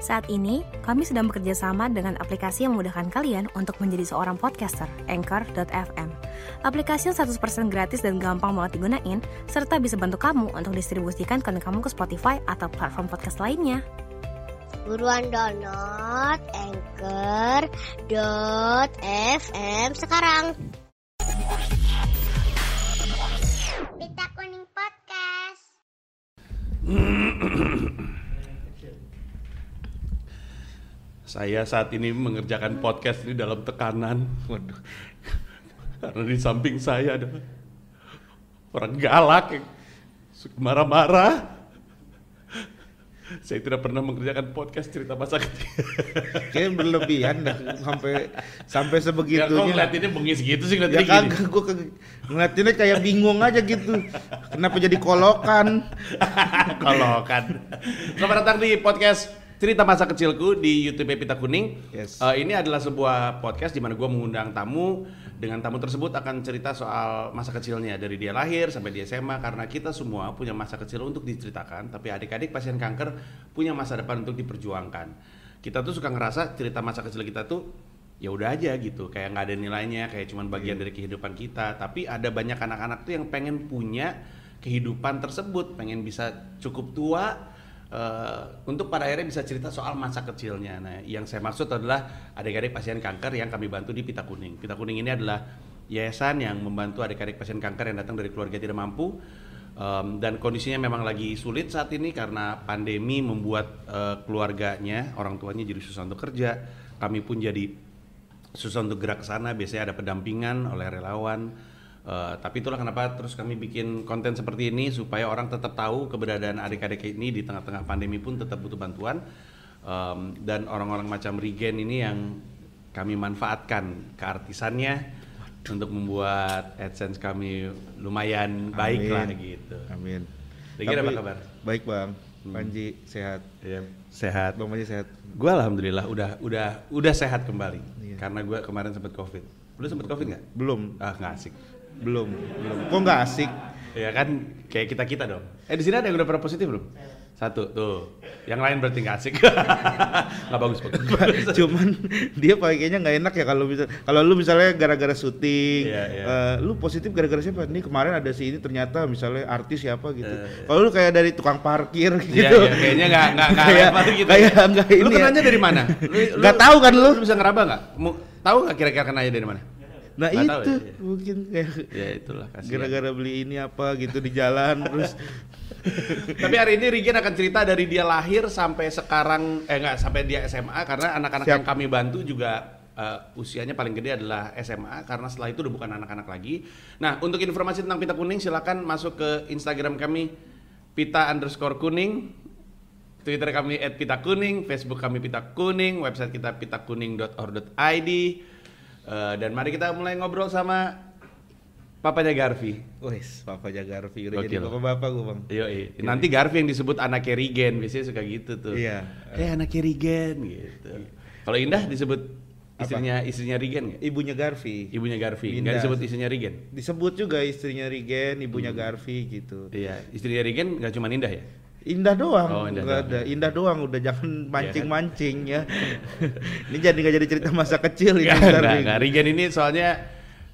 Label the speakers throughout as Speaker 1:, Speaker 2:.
Speaker 1: Saat ini, kami sedang bekerja sama dengan aplikasi yang memudahkan kalian untuk menjadi seorang podcaster, Anchor.fm. Aplikasi yang 100% gratis dan gampang banget digunain, serta bisa bantu kamu untuk distribusikan konten kamu ke Spotify atau platform podcast lainnya.
Speaker 2: Buruan download Anchor.fm sekarang. Pita Kuning Podcast.
Speaker 3: Saya saat ini mengerjakan podcast ini dalam tekanan. Waduh. Karena di samping saya ada orang galak yang suka marah-marah. Saya tidak pernah mengerjakan podcast cerita masa kecil.
Speaker 4: Kayaknya berlebihan dah sampai sampai
Speaker 3: Ya kok
Speaker 4: sebegitunya.
Speaker 3: ngeliatinnya bengis gitu sih
Speaker 4: Ya
Speaker 3: ngeliatinnya
Speaker 4: kagak gua kagak ngeliatinnya kayak bingung aja gitu. Kenapa jadi kolokan?
Speaker 3: Kalau kan. Selamat datang di podcast Cerita Masa Kecilku di YouTube Pita Kuning.
Speaker 4: Yes.
Speaker 3: Eh, ini adalah sebuah podcast di mana gue mengundang tamu. Dengan tamu tersebut akan cerita soal masa kecilnya dari dia lahir sampai dia SMA karena kita semua punya masa kecil untuk diceritakan, tapi adik-adik pasien kanker punya masa depan untuk diperjuangkan. Kita tuh suka ngerasa cerita masa kecil kita tuh ya udah aja gitu, kayak nggak ada nilainya, kayak cuman bagian dari kehidupan kita. Tapi ada banyak anak-anak tuh yang pengen punya kehidupan tersebut, pengen bisa cukup tua eh, untuk pada akhirnya bisa cerita soal masa kecilnya. Nah, yang saya maksud adalah adik-adik pasien kanker yang kami bantu di Pita Kuning. Pita Kuning ini adalah yayasan yang membantu adik-adik pasien kanker yang datang dari keluarga tidak mampu Em, dan kondisinya memang lagi sulit saat ini karena pandemi membuat eh, keluarganya, orang tuanya jadi susah untuk kerja. Kami pun jadi susah untuk gerak ke sana. Biasanya ada pendampingan oleh relawan. Eh, tapi itulah kenapa terus kami bikin konten seperti ini supaya orang tetap tahu keberadaan adik-adik ini di tengah-tengah pandemi pun tetap butuh bantuan. Em, dan orang-orang macam Regen ini yang kami manfaatkan keartisannya untuk membuat AdSense kami lumayan baik
Speaker 4: Amin.
Speaker 3: lah gitu.
Speaker 4: Amin.
Speaker 3: Regen apa
Speaker 4: Tapi-
Speaker 3: kabar?
Speaker 4: Baik bang. Panji sehat.
Speaker 3: Iya, sehat.
Speaker 4: Bang Panji sehat.
Speaker 3: Gue alhamdulillah udah udah udah sehat kembali.
Speaker 4: Iya.
Speaker 3: Karena gue kemarin sempat covid. Lu sempat covid nggak?
Speaker 4: Belum.
Speaker 3: Ah nggak asik.
Speaker 4: Belum. Belum. Kok nggak asik?
Speaker 3: Ya kan kayak kita kita dong. Eh di sini ada yang udah pernah positif belum? Satu tuh. Yang lain berarti nggak asik. Nggak bagus bagus.
Speaker 4: Cuman dia kayaknya nggak enak ya kalau bisa kalau lu misalnya gara-gara syuting,
Speaker 3: Iya, iya.
Speaker 4: eh, lu positif gara-gara siapa? Nih kemarin ada si ini ternyata misalnya artis siapa gitu.
Speaker 3: Eh.
Speaker 4: Kalau lu kayak dari tukang parkir
Speaker 3: Iya,
Speaker 4: gitu.
Speaker 3: iya, kayaknya nggak nggak nggak gitu.
Speaker 4: kayak nggak
Speaker 3: Lu
Speaker 4: ini ya.
Speaker 3: kenanya dari mana? Lu, lu-
Speaker 4: Nggak tahu kan lu?
Speaker 3: Lu bisa ngeraba nggak? Tahu nggak kira-kira kenanya dari mana?
Speaker 4: Nah
Speaker 3: Nggak tahu
Speaker 4: itu.
Speaker 3: ya?
Speaker 4: mungkin kayak
Speaker 3: Ya itulah
Speaker 4: gara-gara beli ini apa gitu di jalan terus.
Speaker 3: Tapi hari ini Rigen akan cerita dari dia lahir sampai sekarang eh enggak sampai dia SMA karena anak-anak yang kami bantu juga eh, usianya paling gede adalah SMA karena setelah itu udah bukan anak-anak lagi. Nah untuk informasi tentang Pita Kuning silakan masuk ke Instagram kami Pita underscore kuning, Twitter kami @pita kuning, Facebook kami Pita Kuning, website kita pitakuning.or.id. Eh, dan mari kita mulai ngobrol sama papanya Garvi.
Speaker 4: Wes, Papa Jagarvi udah jadi
Speaker 3: Gokil.
Speaker 4: bapak-bapak gua, Bang.
Speaker 3: Iya, nanti Garvi yang disebut anaknya Rigen, biasanya suka gitu tuh.
Speaker 4: Iya.
Speaker 3: Eh anaknya Rigen gitu. Kalau Indah disebut istrinya istrinya Rigen nggak?
Speaker 4: Ibunya Garvi.
Speaker 3: Ibunya Garvi, nggak
Speaker 4: Indah.
Speaker 3: disebut istrinya Rigen.
Speaker 4: Disebut juga istrinya Rigen, ibunya Garvi gitu.
Speaker 3: Iya, istrinya Rigen nggak cuma Indah ya?
Speaker 4: Indah doang,
Speaker 3: Oh, indah doang.
Speaker 4: ada. Indah doang, udah jangan
Speaker 3: kan?
Speaker 4: mancing-mancing ya. ini jadi nggak jadi cerita masa kecil ini.
Speaker 3: Nggak,
Speaker 4: nih.
Speaker 3: nggak. Rigen ini soalnya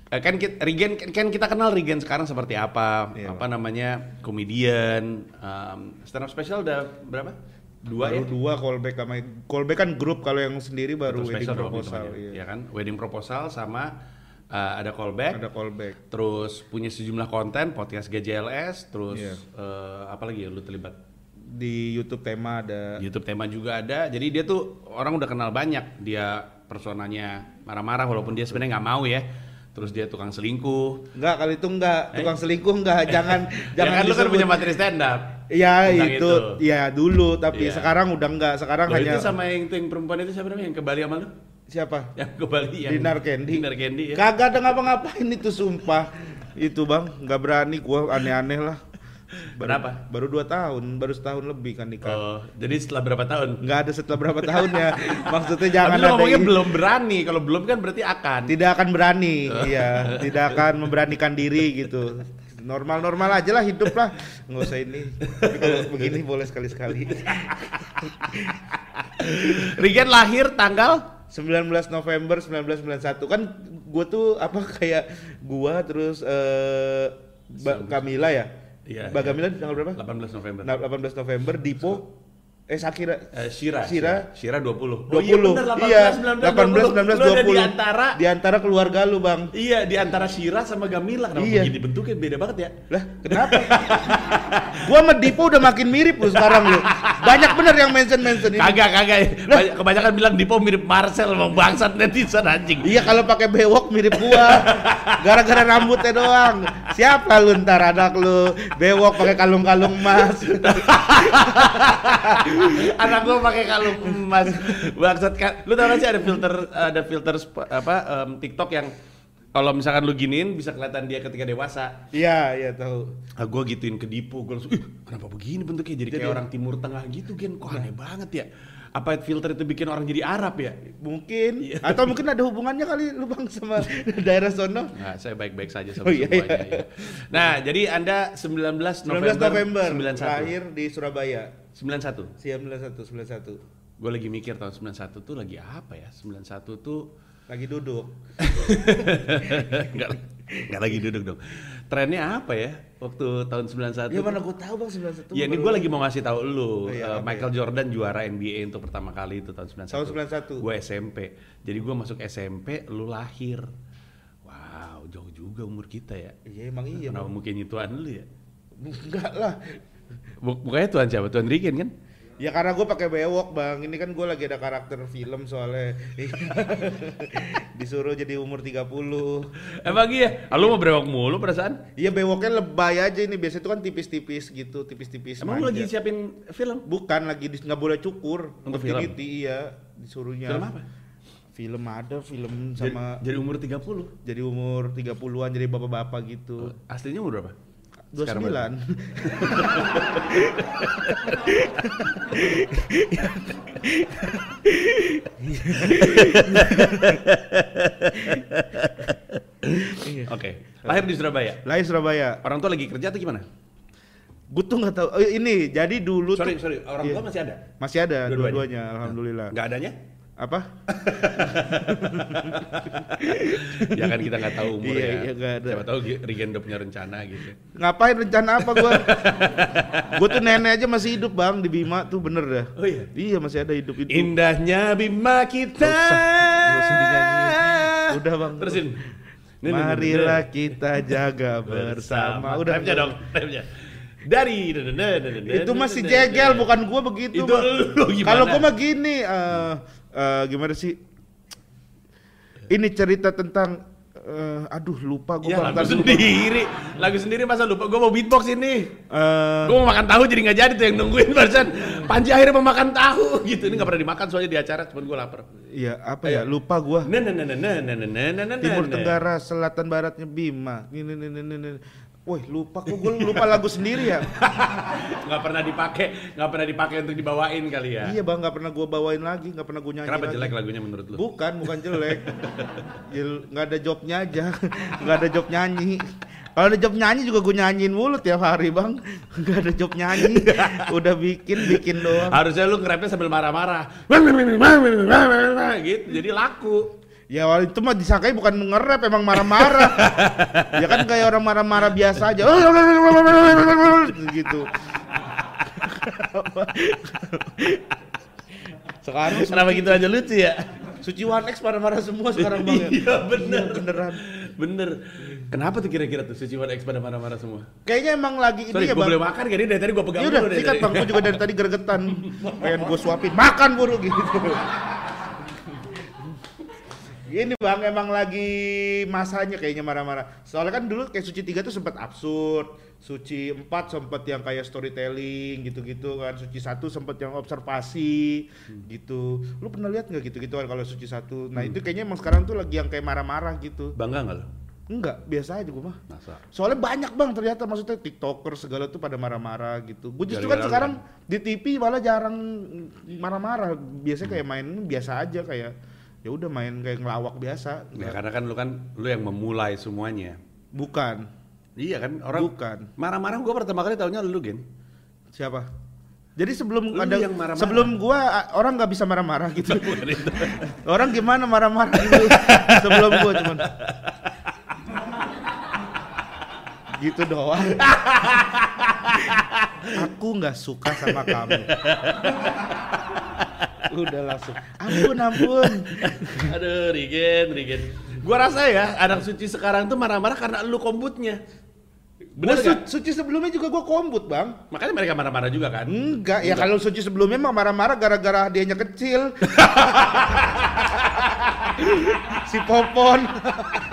Speaker 3: eh, kan kita, Rigen kan kita kenal Rigen sekarang seperti apa?
Speaker 4: Iya,
Speaker 3: apa namanya? komedian. Um, stand up special udah berapa? Dua
Speaker 4: baru
Speaker 3: ya?
Speaker 4: dua callback sama callback kan grup kalau yang sendiri baru
Speaker 3: Terus
Speaker 4: wedding
Speaker 3: special dong
Speaker 4: proposal.
Speaker 3: hitungannya,
Speaker 4: Iya.
Speaker 3: ya kan? Wedding proposal sama uh, ada callback.
Speaker 4: Ada callback.
Speaker 3: terus punya sejumlah konten podcast GJLS terus
Speaker 4: Iya.
Speaker 3: eh, apa lagi ya lu terlibat
Speaker 4: Di YouTube tema ada
Speaker 3: YouTube tema juga ada jadi dia tuh orang udah kenal banyak dia personanya marah-marah walaupun dia sebenarnya nggak mau ya terus dia tukang selingkuh
Speaker 4: Enggak, kali itu enggak. Tukang selingkuh enggak. Jangan
Speaker 3: ya
Speaker 4: jangan
Speaker 3: kan lu kan punya materi stand up
Speaker 4: Ya
Speaker 3: tentang
Speaker 4: itu, ya dulu, tapi
Speaker 3: Iya.
Speaker 4: sekarang udah enggak. Sekarang
Speaker 3: Loh,
Speaker 4: hanya
Speaker 3: itu sama yang, yang perempuan itu siapa namanya yang ke Bali sama lu
Speaker 4: siapa?
Speaker 3: yang ke Bali yang
Speaker 4: Dinar Candy.
Speaker 3: Dinar Candy ya
Speaker 4: Kagak ada ngapa-ngapain itu sumpah. Itu bang, nggak berani gua aneh-aneh lah. Baru-
Speaker 3: Kenapa?
Speaker 4: Baru dua tahun, baru setahun lebih kan nikah.
Speaker 3: oh, jadi setelah berapa tahun
Speaker 4: Nggak ada setelah berapa tahun ya. Maksudnya jangan
Speaker 3: Tapi
Speaker 4: ada
Speaker 3: ngomongnya
Speaker 4: ini.
Speaker 3: belum berani kalau belum kan berarti akan
Speaker 4: Tidak akan berani, iya. Tidak akan memberanikan diri gitu. Normal-normal aja lah hidup lah. Nggak usah ini. Tapi kalau begini boleh sekali-sekali.
Speaker 3: Rigen lahir tanggal
Speaker 4: 19 November 1991 kan gue tuh apa kayak gua terus eh Ba- Kamila ya
Speaker 3: Iya,
Speaker 4: Mbak
Speaker 3: iya.
Speaker 4: Tanggal berapa?
Speaker 3: 18 November.
Speaker 4: Nah, 18 November Dipo eh Sakira
Speaker 3: Eh, Shira,
Speaker 4: Shira
Speaker 3: Shira 20.
Speaker 4: 20
Speaker 3: Oh iya bener, 18,
Speaker 4: iya
Speaker 3: 19,
Speaker 4: 18 19
Speaker 3: Lu ada
Speaker 4: 20
Speaker 3: di antara
Speaker 4: di antara keluarga lu bang
Speaker 3: Iya, di antara Shira sama Gamila. Kenapa
Speaker 4: Iya.
Speaker 3: begini bentuknya beda banget ya?
Speaker 4: lah kenapa gua sama Dipo udah makin mirip lu sekarang lu banyak bener yang mention mention ini
Speaker 3: Kagak, kagak. Banyak- Kebanyakan bilang Dipo mirip Marcel, mau bangsat netizen anjing.
Speaker 4: Iya kalau pakai bewok mirip gua. Gara-gara rambutnya doang. Siapa lu ntar anak lu bewok pakai kalung-kalung emas.
Speaker 3: Anak gua pakai kalung emas. Bangsat kan. Lu tau gak sih ada filter ada filter apa em, TikTok yang kalau misalkan lu giniin bisa kelihatan dia ketika dewasa.
Speaker 4: Iya, iya tahu.
Speaker 3: Ah, gue gituin ke Dipo, gue langsung, ih kenapa begini bentuknya jadi,
Speaker 4: Jadi-
Speaker 3: kayak orang Timur Tengah gitu Gen, kok aneh banget ya apa filter itu bikin orang jadi Arab ya?
Speaker 4: Mungkin
Speaker 3: Iya.
Speaker 4: atau mungkin ada hubungannya kali lu Bang sama daerah sono.
Speaker 3: Nah, saya baik-baik saja sama
Speaker 4: Oh, iya,
Speaker 3: semuanya.
Speaker 4: iya.
Speaker 3: ya. Nah, jadi Anda 19
Speaker 4: 19
Speaker 3: November,
Speaker 4: November
Speaker 3: 91.
Speaker 4: lahir di Surabaya.
Speaker 3: 91.
Speaker 4: Siap 91 91.
Speaker 3: Gue lagi mikir tahun 91 tuh lagi apa ya? 91 tuh
Speaker 4: Lagi duduk.
Speaker 3: nggak nggak lagi duduk dong. Trennya apa ya waktu tahun 91?
Speaker 4: Ya mana gua tahu Bang 91.
Speaker 3: Ya ini gue lagi mau ngasih tahu lu
Speaker 4: Oh, iya, oke.
Speaker 3: Michael Jordan juara NBA untuk pertama kali itu tahun 91.
Speaker 4: Tahun 91.
Speaker 3: Gue SMP. Jadi gue masuk SMP, lu lahir. Wow, jauh juga umur kita ya.
Speaker 4: Iya emang iya.
Speaker 3: Kenapa mungkin tuan lu ya?
Speaker 4: Enggak lah.
Speaker 3: Buk- Bukannya tuan siapa? Tuan Rigen kan?
Speaker 4: Ya karena gue pakai bewok bang, ini kan gue lagi ada karakter film soalnya Disuruh jadi umur 30
Speaker 3: Emang iya? Ah, lu mau brewok mulu perasaan?
Speaker 4: Iya bewoknya lebay aja ini, biasanya itu kan tipis-tipis gitu, tipis-tipis
Speaker 3: Emang lu lagi siapin film?
Speaker 4: Bukan, lagi nggak boleh cukur
Speaker 3: Untuk film?
Speaker 4: gitu, iya, disuruhnya
Speaker 3: Film apa?
Speaker 4: Film ada, film
Speaker 3: Jadi,
Speaker 4: sama
Speaker 3: jadi umur 30.
Speaker 4: jadi umur 30-an, jadi bapak-bapak gitu
Speaker 3: Aslinya umur berapa? Oh, Sekarang
Speaker 4: 29
Speaker 3: Oke. Lahir di Surabaya.
Speaker 4: Lahir Surabaya
Speaker 3: Orang tua lagi kerja atau gimana?
Speaker 4: Gue tuh nggak tahu, oh, ini jadi dulu
Speaker 3: Sorry,
Speaker 4: tuh
Speaker 3: sorry. Orang
Speaker 4: Iya.
Speaker 3: tua masih ada?
Speaker 4: Masih ada
Speaker 3: Dua-duanya?
Speaker 4: dua-duanya, alhamdulillah.
Speaker 3: Nggak adanya?
Speaker 4: Apa?
Speaker 3: ya kan kita nggak tahu umurnya.
Speaker 4: Iya, iya, nggak ada.
Speaker 3: Siapa tahu Regen udah punya rencana gitu.
Speaker 4: Ngapain rencana apa gua? gua tuh nenek aja masih hidup bang di Bima tuh bener dah.
Speaker 3: Oh iya.
Speaker 4: Iya masih ada hidup itu.
Speaker 3: Indahnya Bima kita.
Speaker 4: Nggak usah. Udah, Bang.
Speaker 3: Terusin.
Speaker 4: Marilah kita jaga bersama. Udah
Speaker 3: Rapnya dong, rapnya. Dari
Speaker 4: Itu masih jegel bukan gua begitu. Kalau gua mah gini, eh, Eh, gimana sih? Ini cerita tentang uh, aduh lupa gue
Speaker 3: ya, lagu lupa. lagu sendiri masa lupa. Gue mau beatbox ini.
Speaker 4: Eh.
Speaker 3: Uh, gue mau makan tahu jadi nggak jadi tuh yang nungguin barusan. Panji akhirnya mau makan tahu gitu. Ini nggak pernah dimakan soalnya di acara cuman gue lapar.
Speaker 4: Iya apa ya?
Speaker 3: Iya. Lupa gue
Speaker 4: timur tenggara selatan baratnya bima ini Woi, lupa kok gue lupa lagu sendiri ya.
Speaker 3: nggak pernah dipakai, nggak pernah dipakai untuk dibawain kali ya.
Speaker 4: Iya bang, nggak pernah gue bawain lagi, nggak pernah gue nyanyi.
Speaker 3: Kenapa
Speaker 4: lagi.
Speaker 3: jelek lagunya menurut lu?
Speaker 4: Bukan, bukan jelek. Jel- Nggak ada jobnya aja, nggak ada job nyanyi. Kalau ada job nyanyi juga gue nyanyiin mulu tiap hari bang. Nggak ada job nyanyi, udah bikin bikin doang.
Speaker 3: Harusnya lu nge-rapnya sambil marah-marah. gitu, jadi laku.
Speaker 4: Ya itu mah disangkai bukan nge-rap emang marah-marah. ya kan kayak orang marah-marah biasa aja. gitu. Sekarang
Speaker 3: Kenapa gitu aja lucu ya?
Speaker 4: Suci One X marah-marah semua sekarang bang. ya?
Speaker 3: Iya bener.
Speaker 4: Iya, beneran.
Speaker 3: Bener. Kenapa tuh kira-kira tuh Suci One X pada marah-marah semua?
Speaker 4: Kayaknya emang lagi
Speaker 3: Sorry,
Speaker 4: ini ya
Speaker 3: gue
Speaker 4: bang.
Speaker 3: boleh makan gak? Ini dari tadi gue pegang
Speaker 4: Ya udah,
Speaker 3: dulu deh
Speaker 4: sikat
Speaker 3: dari-
Speaker 4: bang. Gue juga dari tadi gregetan. Pengen gue suapin. Makan buru gitu. Ini bang, emang lagi masanya kayaknya marah-marah. Soalnya kan dulu kayak Suci 3 tuh sempat absurd. Suci 4 sempat yang kayak storytelling gitu-gitu kan. Suci 1 sempat yang observasi gitu. Lu pernah lihat nggak gitu-gitu kan kalau Suci 1? Nah itu kayaknya emang sekarang tuh lagi yang kayak marah-marah gitu.
Speaker 3: Bangga gak lo?
Speaker 4: Enggak, biasa aja gue mah.
Speaker 3: Masa?
Speaker 4: Soalnya banyak bang ternyata maksudnya tiktoker segala tuh pada marah-marah gitu. Gue justru kan sekarang di TV malah jarang marah-marah. Biasanya kayak main biasa aja kayak ya udah main kayak ngelawak biasa.
Speaker 3: Ya karena kan lu kan lu yang memulai semuanya.
Speaker 4: Bukan,
Speaker 3: Iya kan orang
Speaker 4: bukan.
Speaker 3: marah-marah gue pertama kali tahunya lu gen.
Speaker 4: Siapa? Jadi sebelum
Speaker 3: Lu
Speaker 4: ada
Speaker 3: yang marah-marah.
Speaker 4: sebelum gua orang nggak bisa marah-marah gitu. Orang gimana marah-marah gitu sebelum gua cuman gitu doang. Aku nggak suka sama kamu. Udah langsung. Ampun ampun.
Speaker 3: Aduh, Rigen, Rigen. Gua rasa ya, anak suci sekarang tuh marah-marah karena lu kombutnya.
Speaker 4: Gua
Speaker 3: Bener
Speaker 4: su- suci sebelumnya juga gua kombut bang.
Speaker 3: Makanya mereka marah-marah juga kan?
Speaker 4: Enggak, ya kalau suci sebelumnya mah marah-marah gara-gara dianya kecil. si Popon.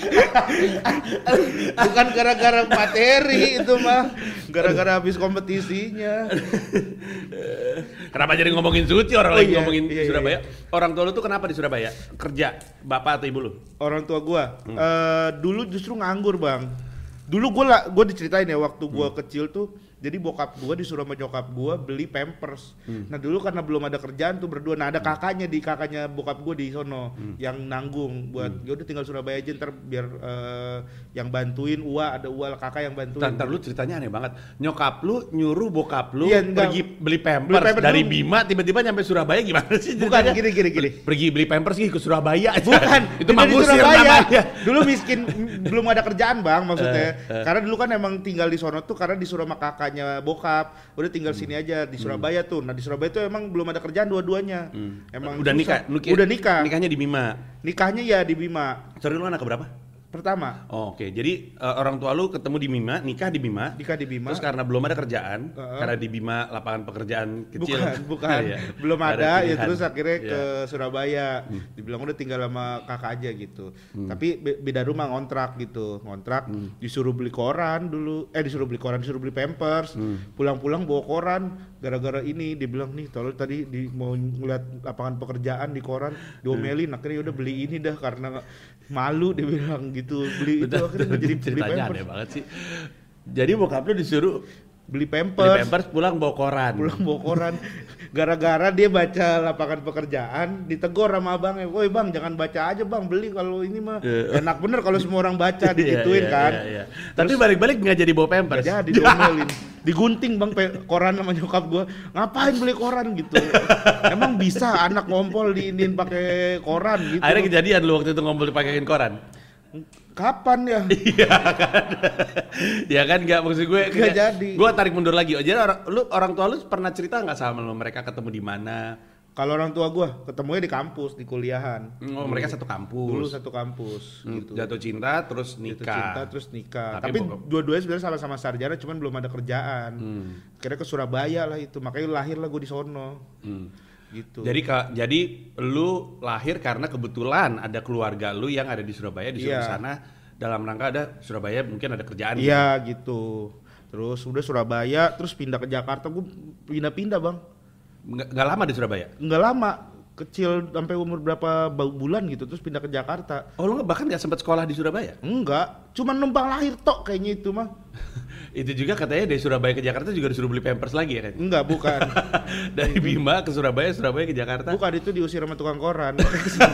Speaker 4: Bukan gara-gara materi itu mah, gara-gara habis kompetisinya.
Speaker 3: Kenapa jadi ngomongin suci orang
Speaker 4: Oh
Speaker 3: lagi
Speaker 4: iya,
Speaker 3: ngomongin
Speaker 4: iya, iya,
Speaker 3: Surabaya? Orang tua lu tuh kenapa di Surabaya? Kerja, bapak atau ibu lu?
Speaker 4: Orang tua gua eh, dulu justru nganggur, Bang. Dulu gua gua diceritain ya waktu gua kecil tuh jadi bokap gua disuruh sama nyokap gua beli pampers. Nah, dulu karena belum ada kerjaan tuh berdua. Nah, ada kakaknya di kakaknya bokap gua di sono yang nanggung buat ya udah tinggal Surabaya aja ntar biar eh, yang bantuin Ua ada Ua kakak yang bantuin.
Speaker 3: Ntar, ntar lu ceritanya aneh banget. Nyokap lu nyuruh bokap lu
Speaker 4: Iya, enggak.
Speaker 3: pergi beli pampers,
Speaker 4: Beli pampers
Speaker 3: dari
Speaker 4: dulu.
Speaker 3: Bima tiba-tiba nyampe Surabaya gimana sih?
Speaker 4: Bukan gini gini gini.
Speaker 3: Pergi beli pampers ke Surabaya.
Speaker 4: Bukan,
Speaker 3: itu mah
Speaker 4: Surabaya.
Speaker 3: namanya.
Speaker 4: Dulu miskin, belum ada kerjaan bang maksudnya.
Speaker 3: Eh, eh.
Speaker 4: Karena dulu kan emang tinggal di sono tuh karena disuruh sama kakaknya bokap. Udah tinggal sini aja di Surabaya tuh. Nah di Surabaya tuh emang belum ada kerjaan dua-duanya. Emang
Speaker 3: Udah nikah,
Speaker 4: susah. Udah nikah.
Speaker 3: Nikahnya di Bima.
Speaker 4: Nikahnya ya di Bima.
Speaker 3: Sorry lu anak keberapa?
Speaker 4: Pertama
Speaker 3: Oh, Oke, jadi eh, orang tua lu ketemu di Bima, nikah di Bima.
Speaker 4: nikah di Bima.
Speaker 3: Terus karena belum ada kerjaan,
Speaker 4: Heeh.
Speaker 3: karena di Bima lapangan pekerjaan kecil.
Speaker 4: Bukan, bukan.
Speaker 3: Iya.
Speaker 4: Belum ada, ya terus akhirnya
Speaker 3: Iya.
Speaker 4: ke Surabaya. Dibilang udah tinggal sama kakak aja gitu. Tapi be- beda rumah ngontrak gitu. Ngontrak disuruh beli koran dulu. Eh disuruh beli koran, disuruh beli pampers. Pulang-pulang bawa koran gara-gara ini dibilang nih tolong tadi di, mau ngeliat lapangan pekerjaan di koran diomelin akhirnya udah beli ini dah karena malu dibilang gitu beli itu akhirnya jadi beli
Speaker 3: ceritanya
Speaker 4: pampers
Speaker 3: aneh banget sih. Jadi bokap lu disuruh
Speaker 4: beli
Speaker 3: beli
Speaker 4: pampers
Speaker 3: pampers pulang bawa koran.
Speaker 4: pulang bawa koran gara-gara dia baca lapangan pekerjaan ditegor sama abangnya woi bang jangan baca aja bang beli kalau ini mah
Speaker 3: Iya.
Speaker 4: enak bener kalau semua orang baca
Speaker 3: Iya,
Speaker 4: digituin
Speaker 3: iya,
Speaker 4: kan
Speaker 3: iya, iya. Tapi balik-balik nggak jadi bawa pampers.
Speaker 4: Gak jadi diomelin digunting bang koran sama nyokap gua ngapain beli koran gitu emang bisa anak ngompol diinin pakai koran gitu
Speaker 3: Akhirnya kejadian lu waktu itu ngompol dipakein koran.
Speaker 4: kapan ya
Speaker 3: Iya kan. ya kan nggak maksud gue.
Speaker 4: Nggak jadi.
Speaker 3: Gue tarik mundur lagi. Oh, jadi orang lu orang tua lu pernah cerita nggak sama lu mereka ketemu di mana?
Speaker 4: Kalau orang tua gua ketemunya di kampus di kuliahan
Speaker 3: Oh, mereka satu kampus.
Speaker 4: dulu satu kampus
Speaker 3: Hmm,
Speaker 4: gitu
Speaker 3: Jatuh cinta terus
Speaker 4: Jatuh
Speaker 3: nikah.
Speaker 4: cinta terus nikah.
Speaker 3: Tapi
Speaker 4: Tapi, dua-duanya sebenarnya sama-sama sarjana, cuman belum ada kerjaan.
Speaker 3: Hmm.
Speaker 4: Kira ke Surabaya lah itu, makanya lahir lah gue di sono.
Speaker 3: Hmm.
Speaker 4: Gitu.
Speaker 3: Jadi ka- jadi lu lahir karena kebetulan ada keluarga lu yang ada di Surabaya di
Speaker 4: Iya.
Speaker 3: sana dalam rangka ada Surabaya mungkin ada kerjaan. gitu.
Speaker 4: iya gitu. Terus udah Surabaya, terus pindah ke Jakarta. Gue pindah-pindah bang.
Speaker 3: Nggak, lama di Surabaya.
Speaker 4: Nggak lama, kecil sampai umur berapa bu- bulan gitu, terus pindah ke Jakarta.
Speaker 3: Oh lu bahkan nggak sempat sekolah di Surabaya?
Speaker 4: Enggak, cuman numpang lahir tok kayaknya itu mah.
Speaker 3: Itu juga katanya dari Surabaya ke Jakarta juga disuruh beli pampers lagi ya kan?
Speaker 4: Enggak, bukan.
Speaker 3: dari Bima ke Surabaya, Surabaya ke Jakarta.
Speaker 4: bukan itu diusir sama tukang koran.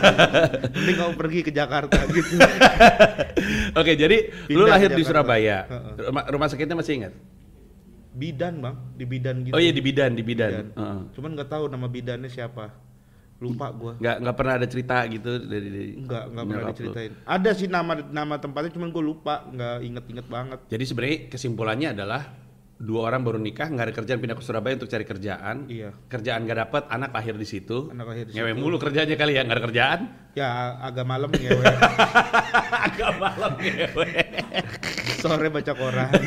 Speaker 4: Mending kamu pergi ke Jakarta gitu.
Speaker 3: Oke, jadi lu
Speaker 4: Pindah
Speaker 3: lahir
Speaker 4: ke
Speaker 3: di. Surabaya. Rumah, rumah sakitnya masih ingat?
Speaker 4: Bidan bang, di bidan gitu.
Speaker 3: Oh iya di bidan, di bidan.
Speaker 4: Bidan.
Speaker 3: Heeh.
Speaker 4: Cuman nggak tahu nama bidannya siapa. Lupa gua.
Speaker 3: Nggak nggak pernah ada cerita gitu dari, dari
Speaker 4: Enggak, enggak pernah
Speaker 3: lu.
Speaker 4: diceritain. Ada sih nama nama tempatnya cuman gua lupa, nggak inget-inget banget.
Speaker 3: Jadi sebenarnya kesimpulannya adalah dua orang baru nikah nggak ada kerjaan pindah ke Surabaya untuk cari kerjaan.
Speaker 4: Iya.
Speaker 3: Kerjaan nggak dapet, anak lahir di situ.
Speaker 4: Anak lahir di
Speaker 3: Ngewe
Speaker 4: situ.
Speaker 3: mulu kerjanya kali ya nggak ada kerjaan.
Speaker 4: Ya agak malam ngewe.
Speaker 3: Agak malam ngewe.
Speaker 4: Sore baca koran.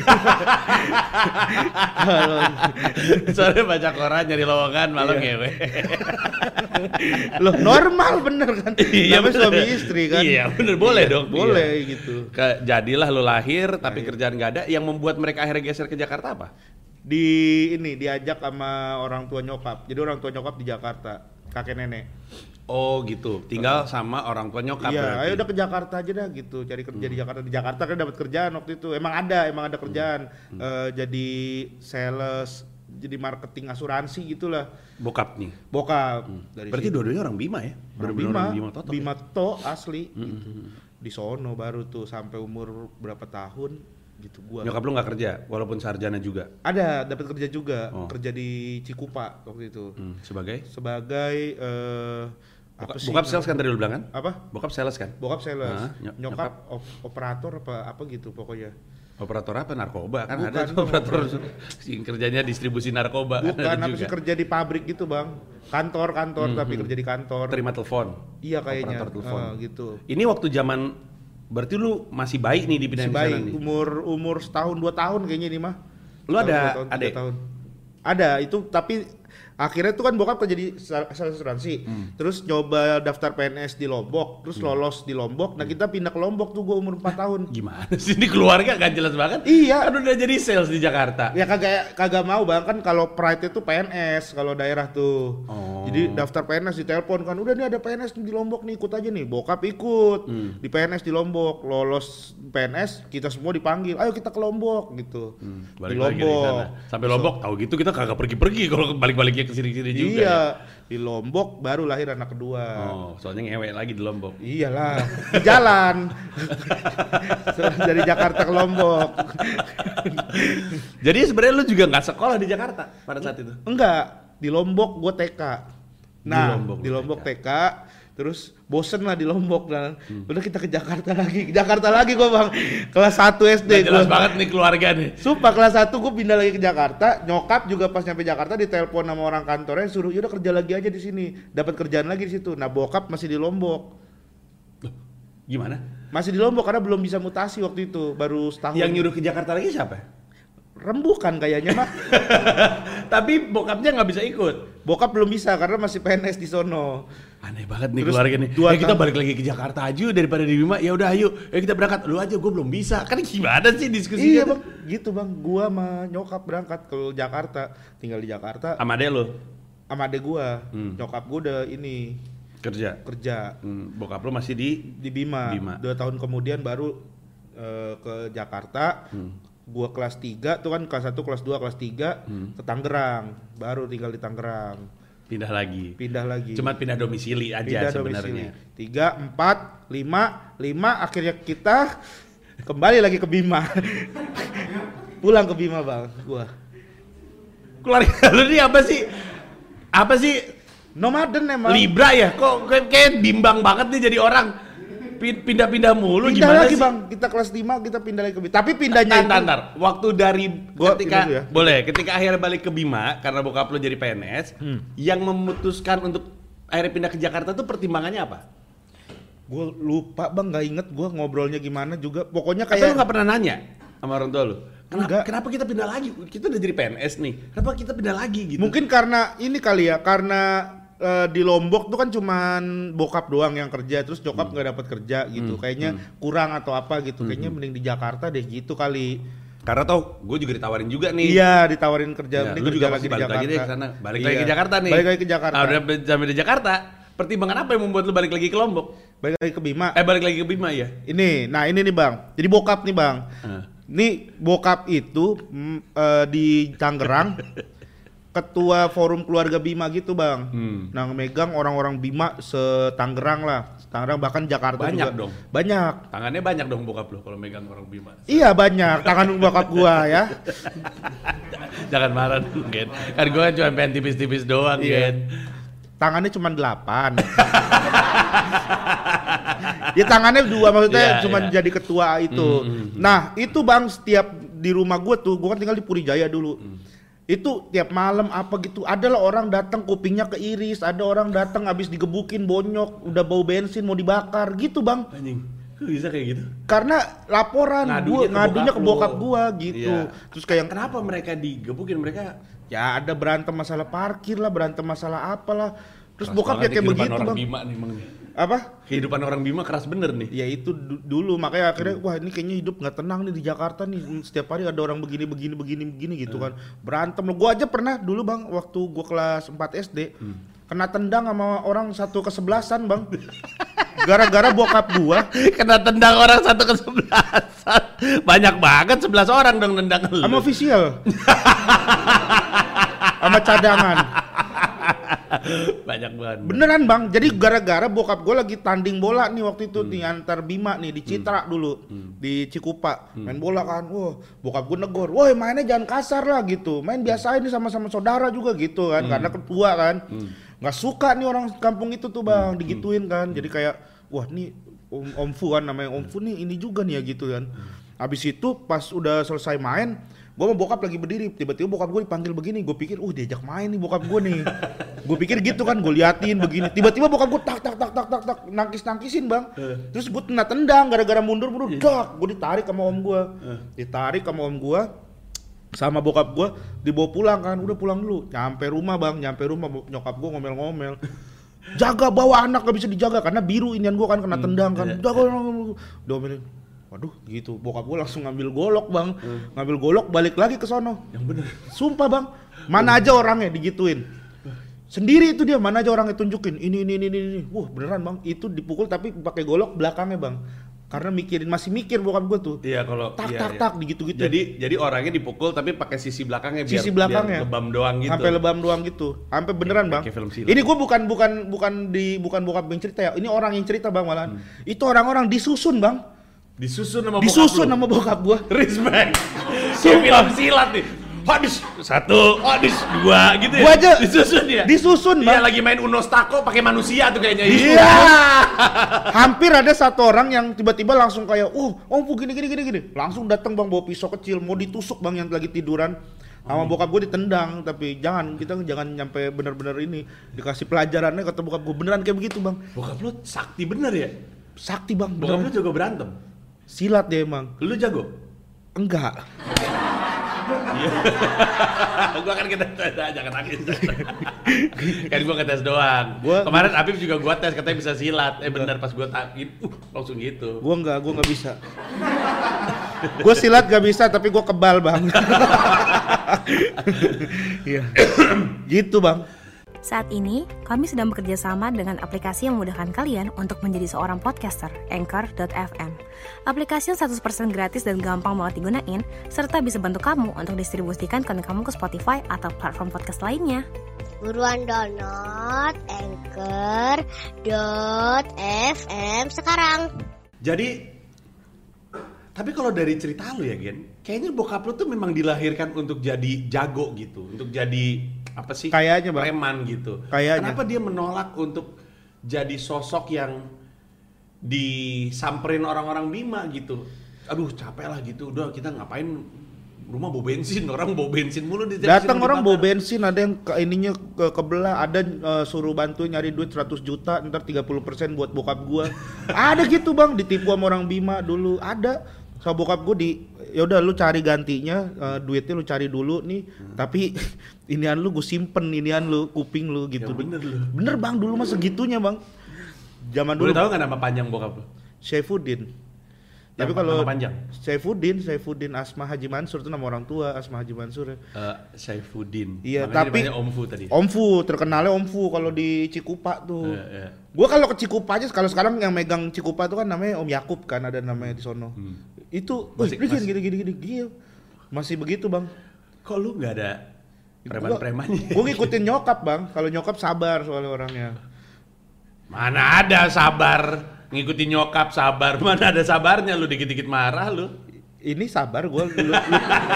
Speaker 3: Soalnya baca koran nyari lowongan malam
Speaker 4: Iya.
Speaker 3: ngewe.
Speaker 4: loh normal bener kan?
Speaker 3: Iya,
Speaker 4: Namanya
Speaker 3: bener.
Speaker 4: suami istri kan.
Speaker 3: Iya, bener, boleh
Speaker 4: Iya,
Speaker 3: dong.
Speaker 4: Boleh
Speaker 3: Iya.
Speaker 4: gitu.
Speaker 3: Ke, jadilah lu lahir tapi kerjaan nggak ada. Yang membuat mereka akhirnya geser ke Jakarta apa?
Speaker 4: Di ini diajak sama orang tua nyokap. Jadi orang tua nyokap di Jakarta, kakek nenek.
Speaker 3: Oh gitu. Tinggal sama orang tua nyokap
Speaker 4: Iya,
Speaker 3: berarti. Hmm.
Speaker 4: ayo udah ke Jakarta aja dah gitu, cari kerja di Jakarta. Di Jakarta kan dapat kerjaan waktu itu. Emang ada, emang ada kerjaan.
Speaker 3: Hmm.
Speaker 4: Eh, jadi sales, jadi marketing asuransi gitulah.
Speaker 3: Bokap nih.
Speaker 4: Bokap dari
Speaker 3: Hmm. Berarti
Speaker 4: situ.
Speaker 3: dua-duanya orang Bima ya?
Speaker 4: Orang Bima,
Speaker 3: orang Bima totok.
Speaker 4: Bima
Speaker 3: ya?
Speaker 4: to asli
Speaker 3: Hmm,
Speaker 4: gitu. Di sono baru tuh sampai umur berapa tahun? gitu gua.
Speaker 3: Nyokap lu nggak kerja, walaupun sarjana juga.
Speaker 4: Ada dapat kerja juga,
Speaker 3: Oh.
Speaker 4: kerja di Cikupa waktu itu.
Speaker 3: Hmm, sebagai
Speaker 4: Sebagai eh
Speaker 3: Bokap,
Speaker 4: apa sih?
Speaker 3: bokap sales kan tadi lu bilang kan?
Speaker 4: Apa?
Speaker 3: Bokap sales kan?
Speaker 4: Bokap sales.
Speaker 3: Ah, nyok-
Speaker 4: nyokap op- operator apa apa gitu pokoknya.
Speaker 3: Operator apa? Narkoba kan
Speaker 4: Bukan,
Speaker 3: ada operator yang kerjanya distribusi narkoba kan
Speaker 4: Bukan
Speaker 3: ada juga.
Speaker 4: sih kerja di pabrik gitu, Bang. Kantor, kantor tapi kerja di kantor.
Speaker 3: Terima telepon.
Speaker 4: Iya kayaknya.
Speaker 3: Operator telepon.
Speaker 4: Eh, gitu.
Speaker 3: Ini waktu zaman berarti lu masih baik nih di bidang
Speaker 4: Masih
Speaker 3: sana
Speaker 4: baik
Speaker 3: nih.
Speaker 4: umur umur setahun dua tahun kayaknya ini mah.
Speaker 3: Lu
Speaker 4: Setahun,
Speaker 3: ada
Speaker 4: tahun, tahun. Ada itu tapi akhirnya tuh kan bokap kerja di asuransi.
Speaker 3: Hmm.
Speaker 4: Terus nyoba daftar PNS di Lombok, terus lolos di Lombok. Nah, kita pindah ke Lombok tuh gua umur 4 tahun.
Speaker 3: Gimana sih ini keluarga gak jelas banget?
Speaker 4: Iya.
Speaker 3: Kan udah jadi sales di Jakarta.
Speaker 4: Ya kagak kagak mau bang kan kalau pride itu PNS kalau daerah tuh.
Speaker 3: Oh.
Speaker 4: Jadi daftar PNS di telepon kan udah nih ada PNS di Lombok nih ikut aja nih. Bokap ikut
Speaker 3: Hmm.
Speaker 4: di PNS di Lombok lolos PNS kita semua dipanggil ayo kita ke Lombok gitu.
Speaker 3: Hmm,
Speaker 4: di
Speaker 3: balik lagi dari sana. Sampai Lombok tahu gitu kita kagak pergi-pergi kalau balik-baliknya ke juga.
Speaker 4: Iya
Speaker 3: ya.
Speaker 4: di Lombok baru lahir anak kedua.
Speaker 3: Oh, soalnya ngewe lagi di Lombok.
Speaker 4: Iyalah di jalan dari Jakarta ke Lombok.
Speaker 3: Jadi sebenarnya lu juga nggak sekolah di Jakarta pada saat itu.
Speaker 4: Enggak, di Lombok gue TK. Nah,
Speaker 3: Lombok
Speaker 4: di Lombok,
Speaker 3: TK.
Speaker 4: TK. Terus bosen lah di Lombok dan
Speaker 3: Hmm.
Speaker 4: udah kita ke Jakarta lagi, ke Jakarta lagi gue bang, kelas 1 SD
Speaker 3: Nggak jelas
Speaker 4: gua.
Speaker 3: banget nih keluarga nih.
Speaker 4: Sumpah kelas 1 gue pindah lagi ke Jakarta, nyokap juga pas nyampe Jakarta ditelepon sama orang kantornya suruh yaudah kerja lagi aja di sini, dapat kerjaan lagi di situ. Nah bokap masih di Lombok,
Speaker 3: gimana?
Speaker 4: masih di Lombok karena belum bisa mutasi waktu itu, baru setahun.
Speaker 3: Yang nyuruh ke Jakarta lagi siapa?
Speaker 4: Rembukan kayaknya mah.
Speaker 3: Tapi bokapnya nggak bisa ikut.
Speaker 4: Bokap belum bisa karena masih PNS di sono.
Speaker 3: Aneh banget nih
Speaker 4: Terus
Speaker 3: keluarga nih.
Speaker 4: dua
Speaker 3: Eh, kita balik lagi ke Jakarta aja daripada di Bima. Ya udah ayo, eh kita berangkat. Lu aja, gue belum bisa. Kan gimana sih diskusinya?
Speaker 4: Iya bang, gitu bang. Gua sama nyokap berangkat ke Jakarta, tinggal di Jakarta.
Speaker 3: Sama adek lu
Speaker 4: Sama adek gua,
Speaker 3: Hmm.
Speaker 4: nyokap gua udah ini
Speaker 3: kerja.
Speaker 4: kerja
Speaker 3: Hmm, bokap lu masih di
Speaker 4: di Bima.
Speaker 3: Bima.
Speaker 4: Dua tahun kemudian baru eh, ke Jakarta.
Speaker 3: Hmm.
Speaker 4: Gua kelas 3 tuh kan kelas 1, kelas 2, kelas 3
Speaker 3: Hmm.
Speaker 4: ke Tangerang. Baru tinggal di Tangerang.
Speaker 3: pindah lagi.
Speaker 4: Pindah lagi.
Speaker 3: Cuma pindah domisili aja
Speaker 4: pindah
Speaker 3: sebenarnya.
Speaker 4: domisili. Tiga, empat, lima, lima. Akhirnya kita kembali lagi ke Bima. Pulang ke Bima bang, gua.
Speaker 3: Keluarga lu ini apa sih? Apa sih?
Speaker 4: Nomaden emang.
Speaker 3: Libra ya? Kok kayak, bimbang banget nih jadi orang pindah-pindah mulu
Speaker 4: pindah
Speaker 3: gimana
Speaker 4: lagi
Speaker 3: sih?
Speaker 4: bang, kita kelas 5 kita pindah lagi ke Bima. Tapi pindahnya
Speaker 3: Ntar,
Speaker 4: itu
Speaker 3: ntar. Waktu dari
Speaker 4: Gua
Speaker 3: ketika
Speaker 4: ya.
Speaker 3: boleh, ketika akhirnya balik ke Bima karena bokap lo jadi PNS,
Speaker 4: Hmm.
Speaker 3: yang memutuskan untuk akhirnya pindah ke Jakarta tuh pertimbangannya apa?
Speaker 4: gue lupa bang, nggak inget gue ngobrolnya gimana juga. Pokoknya
Speaker 3: Atau
Speaker 4: kayak
Speaker 3: nggak pernah nanya sama orang tua lu? Kenapa,
Speaker 4: Enggak.
Speaker 3: kenapa kita pindah lagi? Kita udah jadi PNS nih. Kenapa kita pindah lagi gitu?
Speaker 4: mungkin karena ini kali ya, karena eh, di Lombok tuh kan cuman bokap doang yang kerja, terus
Speaker 3: Hmm.
Speaker 4: nyokap nggak dapat kerja gitu. Kayaknya kurang atau apa gitu. Kayaknya
Speaker 3: Hmm.
Speaker 4: mending di Jakarta deh gitu kali.
Speaker 3: Karena tau, gue juga ditawarin juga nih.
Speaker 4: Iya, ditawarin kerja,
Speaker 3: Ya,
Speaker 4: mending
Speaker 3: lu
Speaker 4: kerja
Speaker 3: juga
Speaker 4: lagi di Jakarta.
Speaker 3: lagi deh ke sana. Balik
Speaker 4: Iya.
Speaker 3: lagi ke Jakarta nih.
Speaker 4: Balik lagi ke Jakarta.
Speaker 3: Nah, udah sampai di Jakarta. Pertimbangan apa yang membuat lu balik lagi ke Lombok?
Speaker 4: Balik lagi ke Bima.
Speaker 3: Eh, balik lagi ke Bima ya?
Speaker 4: Ini, nah ini nih bang. Jadi bokap nih bang.
Speaker 3: Heeh.
Speaker 4: Nih bokap itu mm, eh, di Tangerang ketua forum keluarga Bima gitu bang.
Speaker 3: Hmm.
Speaker 4: Nah megang orang-orang Bima setanggerang lah, Tangerang bahkan Jakarta
Speaker 3: Banyak
Speaker 4: juga.
Speaker 3: dong.
Speaker 4: Banyak.
Speaker 3: Tangannya banyak dong bokap lu kalau megang orang Bima.
Speaker 4: Iya banyak. Tangan bokap gua ya.
Speaker 3: Jangan marah dulu, Gen. Kan gue kan cuma pengen tipis-tipis doang,
Speaker 4: Iya.
Speaker 3: Gen.
Speaker 4: Tangannya cuma delapan. ya tangannya dua maksudnya
Speaker 3: Iya,
Speaker 4: cuma
Speaker 3: iya.
Speaker 4: jadi ketua itu.
Speaker 3: Hmm, hmm.
Speaker 4: Nah itu bang setiap di rumah gua tuh, gua kan tinggal di Puri Jaya dulu.
Speaker 3: Hmm.
Speaker 4: Itu tiap malam apa gitu, adalah orang datang kupingnya keiris, ada orang datang habis digebukin bonyok, udah bau bensin mau dibakar gitu bang.
Speaker 3: Anjing. Bisa kayak gitu?
Speaker 4: Karena laporan
Speaker 3: Ngadunya
Speaker 4: gua
Speaker 3: ke
Speaker 4: ngadunya ke
Speaker 3: bokap
Speaker 4: bokap
Speaker 3: lu.
Speaker 4: gua gitu.
Speaker 3: Iya.
Speaker 4: Terus kayak
Speaker 3: Kenapa mereka digebukin? Mereka
Speaker 4: ya ada berantem masalah parkir lah, berantem masalah apalah. Terus
Speaker 3: Keras
Speaker 4: bokap ya kayak begitu
Speaker 3: orang
Speaker 4: bang.
Speaker 3: Bima nih, Bang.
Speaker 4: Apa?
Speaker 3: Kehidupan orang Bima keras bener nih.
Speaker 4: Ya itu du- dulu makanya akhirnya wah ini kayaknya hidup nggak tenang nih di Jakarta nih. Hmm, setiap hari ada orang begini begini begini begini gitu kan. Berantem lo gua aja pernah dulu bang waktu gua kelas 4 SD kena tendang sama orang satu kesebelasan bang. Gara-gara bokap gua.
Speaker 3: Kena tendang orang satu ke sebelasan. Banyak banget sebelas orang dong nendang lu.
Speaker 4: sama official sama cadangan
Speaker 3: Banyak banget.
Speaker 4: Beneran bang, jadi gara-gara bokap gue lagi tanding bola nih waktu itu
Speaker 3: Hmm.
Speaker 4: nih antar Bima nih di Citra dulu di Cikupa.
Speaker 3: Hmm.
Speaker 4: main bola kan, wah bokap gue negor, woi mainnya jangan kasar lah gitu, main biasa ini sama-sama saudara juga gitu kan,
Speaker 3: Hmm.
Speaker 4: karena ketua kan, nggak suka nih orang kampung itu tuh
Speaker 3: Hmm.
Speaker 4: bang, digituin kan, jadi kayak wah nih Om, Om Fu kan namanya Om Fu nih ini juga nih ya gitu kan, habis itu pas udah selesai main gue sama bokap lagi berdiri. Tiba-tiba bokap gue dipanggil begini. Gue pikir uh diajak main nih bokap gue nih. Gue pikir gitu kan gue liatin begini. Tiba-tiba bokap gue tak tak tak tak tak tak nangkis nangkisin bang terus gue tendang tendang gara-gara mundur mundur dak gue ditarik sama om gue ditarik sama om gue sama bokap gue dibawa pulang kan. Udah pulang dulu. Nyampe rumah bang. Nyampe rumah nyokap gue ngomel-ngomel. Jaga bawa anak gak bisa dijaga. Karena biru inian gue kan kena tendang kan. jaga domelin waduh gitu. Bokap gue langsung ngambil golok bang. Ngambil golok balik lagi ke sono.
Speaker 3: Yang bener.
Speaker 4: sumpah bang. Mana aja orangnya digituin. Sendiri itu dia mana aja orangnya tunjukin. Ini ini ini ini, ini. wah beneran bang. Itu dipukul tapi pakai golok belakangnya bang. Karena mikirin masih mikir bokap gue tuh.
Speaker 3: Iya kalau
Speaker 4: tak
Speaker 3: iya,
Speaker 4: tak
Speaker 3: iya.
Speaker 4: tak digitu-gitu.
Speaker 3: Jadi jadi orangnya dipukul tapi pakai sisi belakangnya biar,
Speaker 4: sisi belakangnya.
Speaker 3: biar lebam doang gitu.
Speaker 4: sampai lebam doang gitu. Sampai beneran bang.
Speaker 3: film silat.
Speaker 4: ini gue bukan bukan bukan di bukan bokap yang cerita ya. Ini orang yang cerita bang malahan
Speaker 3: Hmm.
Speaker 4: itu orang-orang disusun bang
Speaker 3: Disusun sama
Speaker 4: disusun
Speaker 3: bokap
Speaker 4: sama bokap
Speaker 3: lu. respect. Kayak film silat nih. Hadis satu, hadis dua gitu ya.
Speaker 4: Gua aja
Speaker 3: disusun ya.
Speaker 4: disusun,
Speaker 3: Iya lagi main Uno Stako pakai manusia tuh kayaknya.
Speaker 4: Iya. Hampir ada satu orang yang tiba-tiba langsung kayak, "Oh, Om Fu gini gini gini gini." Langsung datang Bang bawa pisau kecil mau ditusuk Bang yang lagi tiduran. Sama bokap gue ditendang, tapi jangan kita jangan nyampe bener-bener ini dikasih pelajarannya kata bokap gue beneran kayak begitu bang.
Speaker 3: Bokap lu sakti bener ya.
Speaker 4: Sakti bang,
Speaker 3: Bokap lu jago berantem.
Speaker 4: Silat dia emang.
Speaker 3: Lu jago?
Speaker 4: Enggak.
Speaker 3: gua kan kita jangan nangis. kan gua ngetes doang.
Speaker 4: Gua-
Speaker 3: Kemarin Apip juga gua tes katanya bisa silat. Eh bener pas gua takin, uh langsung gitu.
Speaker 4: Gua enggak, gua nggak bisa. gue silat gak bisa tapi gue kebal bang. Iya. gitu bang.
Speaker 1: Saat ini, kami sedang bekerja sama dengan aplikasi yang memudahkan kalian untuk menjadi seorang podcaster, Anchor.fm. Aplikasi yang 100% gratis dan gampang banget digunain, serta bisa bantu kamu untuk distribusikan konten kamu ke Spotify atau platform podcast lainnya.
Speaker 2: Buruan download Anchor.fm sekarang.
Speaker 3: Jadi tapi kalau dari cerita lu ya Gen, kayaknya bokap lu tuh memang dilahirkan untuk jadi jago gitu, untuk jadi apa sih?
Speaker 4: Kayaknya, Bang.
Speaker 3: preman gitu.
Speaker 4: Kayaknya.
Speaker 3: Kenapa dia menolak untuk jadi sosok yang disamperin orang-orang Bima gitu? Aduh capek lah gitu, udah kita ngapain rumah bau bensin, orang bau bensin mulu di
Speaker 4: Datang orang bawa
Speaker 3: bakar.
Speaker 4: bensin, ada yang ke ininya ke kebelah, ada eh, suruh bantu nyari duit 100 juta, ntar 30% buat bokap gua. ada gitu bang, ditipu sama orang Bima dulu, ada. Sama bokap gua di, ya udah lu cari gantinya, eh, duitnya lu cari dulu nih, tapi inian lu gue simpen, inian lu, kuping lu gitu.
Speaker 3: Ya bener lu.
Speaker 4: Bener bang, dulu mah segitunya bang. Zaman dulu,
Speaker 3: tahu nggak nama panjang bokap lu?
Speaker 4: Saifuddin. Tapi kalau
Speaker 3: nama panjang?
Speaker 4: Saifuddin, Saifuddin Asma Haji Mansur itu nama orang tua, Asma Haji Mansur ya.
Speaker 3: Eh, Saifuddin.
Speaker 4: Iya,
Speaker 3: Makanya
Speaker 4: tapi-
Speaker 3: Om Fu tadi.
Speaker 4: Om Fu, terkenalnya Om Fu kalau di Cikupa tuh.
Speaker 3: Eh, eh.
Speaker 4: Gua kalau ke Cikupa aja, kalau sekarang yang megang Cikupa tuh kan namanya Om Yakub kan ada namanya di sono. Itu,
Speaker 3: Masih-
Speaker 4: wih, gini,
Speaker 3: masih-
Speaker 4: gini, gini, gini, gini, Masih begitu bang.
Speaker 3: Kok lu nggak ada preman-premannya?
Speaker 4: Gue ngikutin nyokap bang. Kalau nyokap sabar soalnya orangnya.
Speaker 3: Mana ada sabar ngikutin nyokap sabar. Mana ada sabarnya lu dikit-dikit marah lu.
Speaker 4: Ini sabar gue. Lu, lu,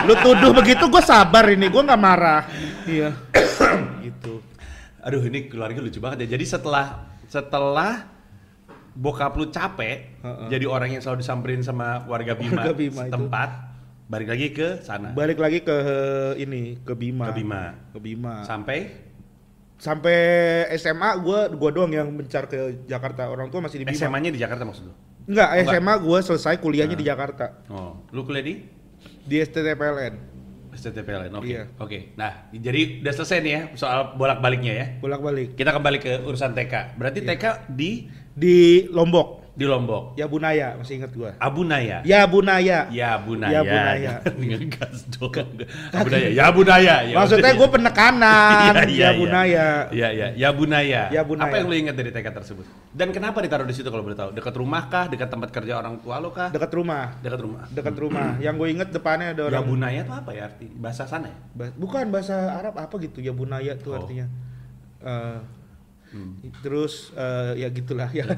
Speaker 4: lu tuduh begitu gue sabar ini. Gue nggak marah. Iya. gitu.
Speaker 3: Aduh ini keluarga lucu banget ya. Jadi setelah setelah bokap lu capek
Speaker 4: Heeh.
Speaker 3: jadi orang yang selalu disamperin sama warga Bima,
Speaker 4: Warga Bima itu.
Speaker 3: setempat balik lagi ke sana.
Speaker 4: Balik lagi ke ini ke Bima.
Speaker 3: Ke Bima.
Speaker 4: Ke Bima.
Speaker 3: Sampai
Speaker 4: Sampai SMA gue gua doang yang mencar ke Jakarta. Orang tua masih di Bima.
Speaker 3: SMA-nya di Jakarta maksud lu?
Speaker 4: Enggak,
Speaker 3: Enggak.
Speaker 4: SMA gue selesai kuliahnya di Jakarta
Speaker 3: Oh, lu kuliah di
Speaker 4: di STTPLN.
Speaker 3: STTPLN. Oke.
Speaker 4: Iya.
Speaker 3: Oke. Nah, jadi udah selesai nih ya soal bolak-baliknya ya.
Speaker 4: Bolak-balik
Speaker 3: Kita kembali ke urusan TK. Berarti
Speaker 4: Iya.
Speaker 3: TK di
Speaker 4: di Lombok.
Speaker 3: di Lombok.
Speaker 4: Ya Bunaya, masih ingat gua.
Speaker 3: Abu Naya.
Speaker 4: Ya Bunaya.
Speaker 3: Ya Bunaya.
Speaker 4: Ya, Bunaya.
Speaker 3: Ngegas dong. Abu Naya. Ya Bunaya. Ya,
Speaker 4: Maksudnya gue penekanan.
Speaker 3: Iya, iya,
Speaker 4: ya
Speaker 3: iya.
Speaker 4: Bunaya.
Speaker 3: Iya, iya. Ya Bunaya.
Speaker 4: Ya, Bunaya.
Speaker 3: Apa yang lu ingat dari TK tersebut? Dan kenapa ditaruh di situ kalau boleh tahu? Dekat rumah kah? Dekat tempat kerja orang tua lo kah?
Speaker 4: Dekat rumah.
Speaker 3: Dekat rumah.
Speaker 4: Dekat rumah. Yang gue inget depannya ada
Speaker 3: Ya
Speaker 4: orang.
Speaker 3: Bunaya itu apa ya arti? Bahasa sana ya?
Speaker 4: Ba- Bukan bahasa Arab apa gitu ya Bunaya tuh
Speaker 3: Oh.
Speaker 4: artinya. Eh,
Speaker 3: Hmm.
Speaker 4: Terus eh, ya gitulah ya.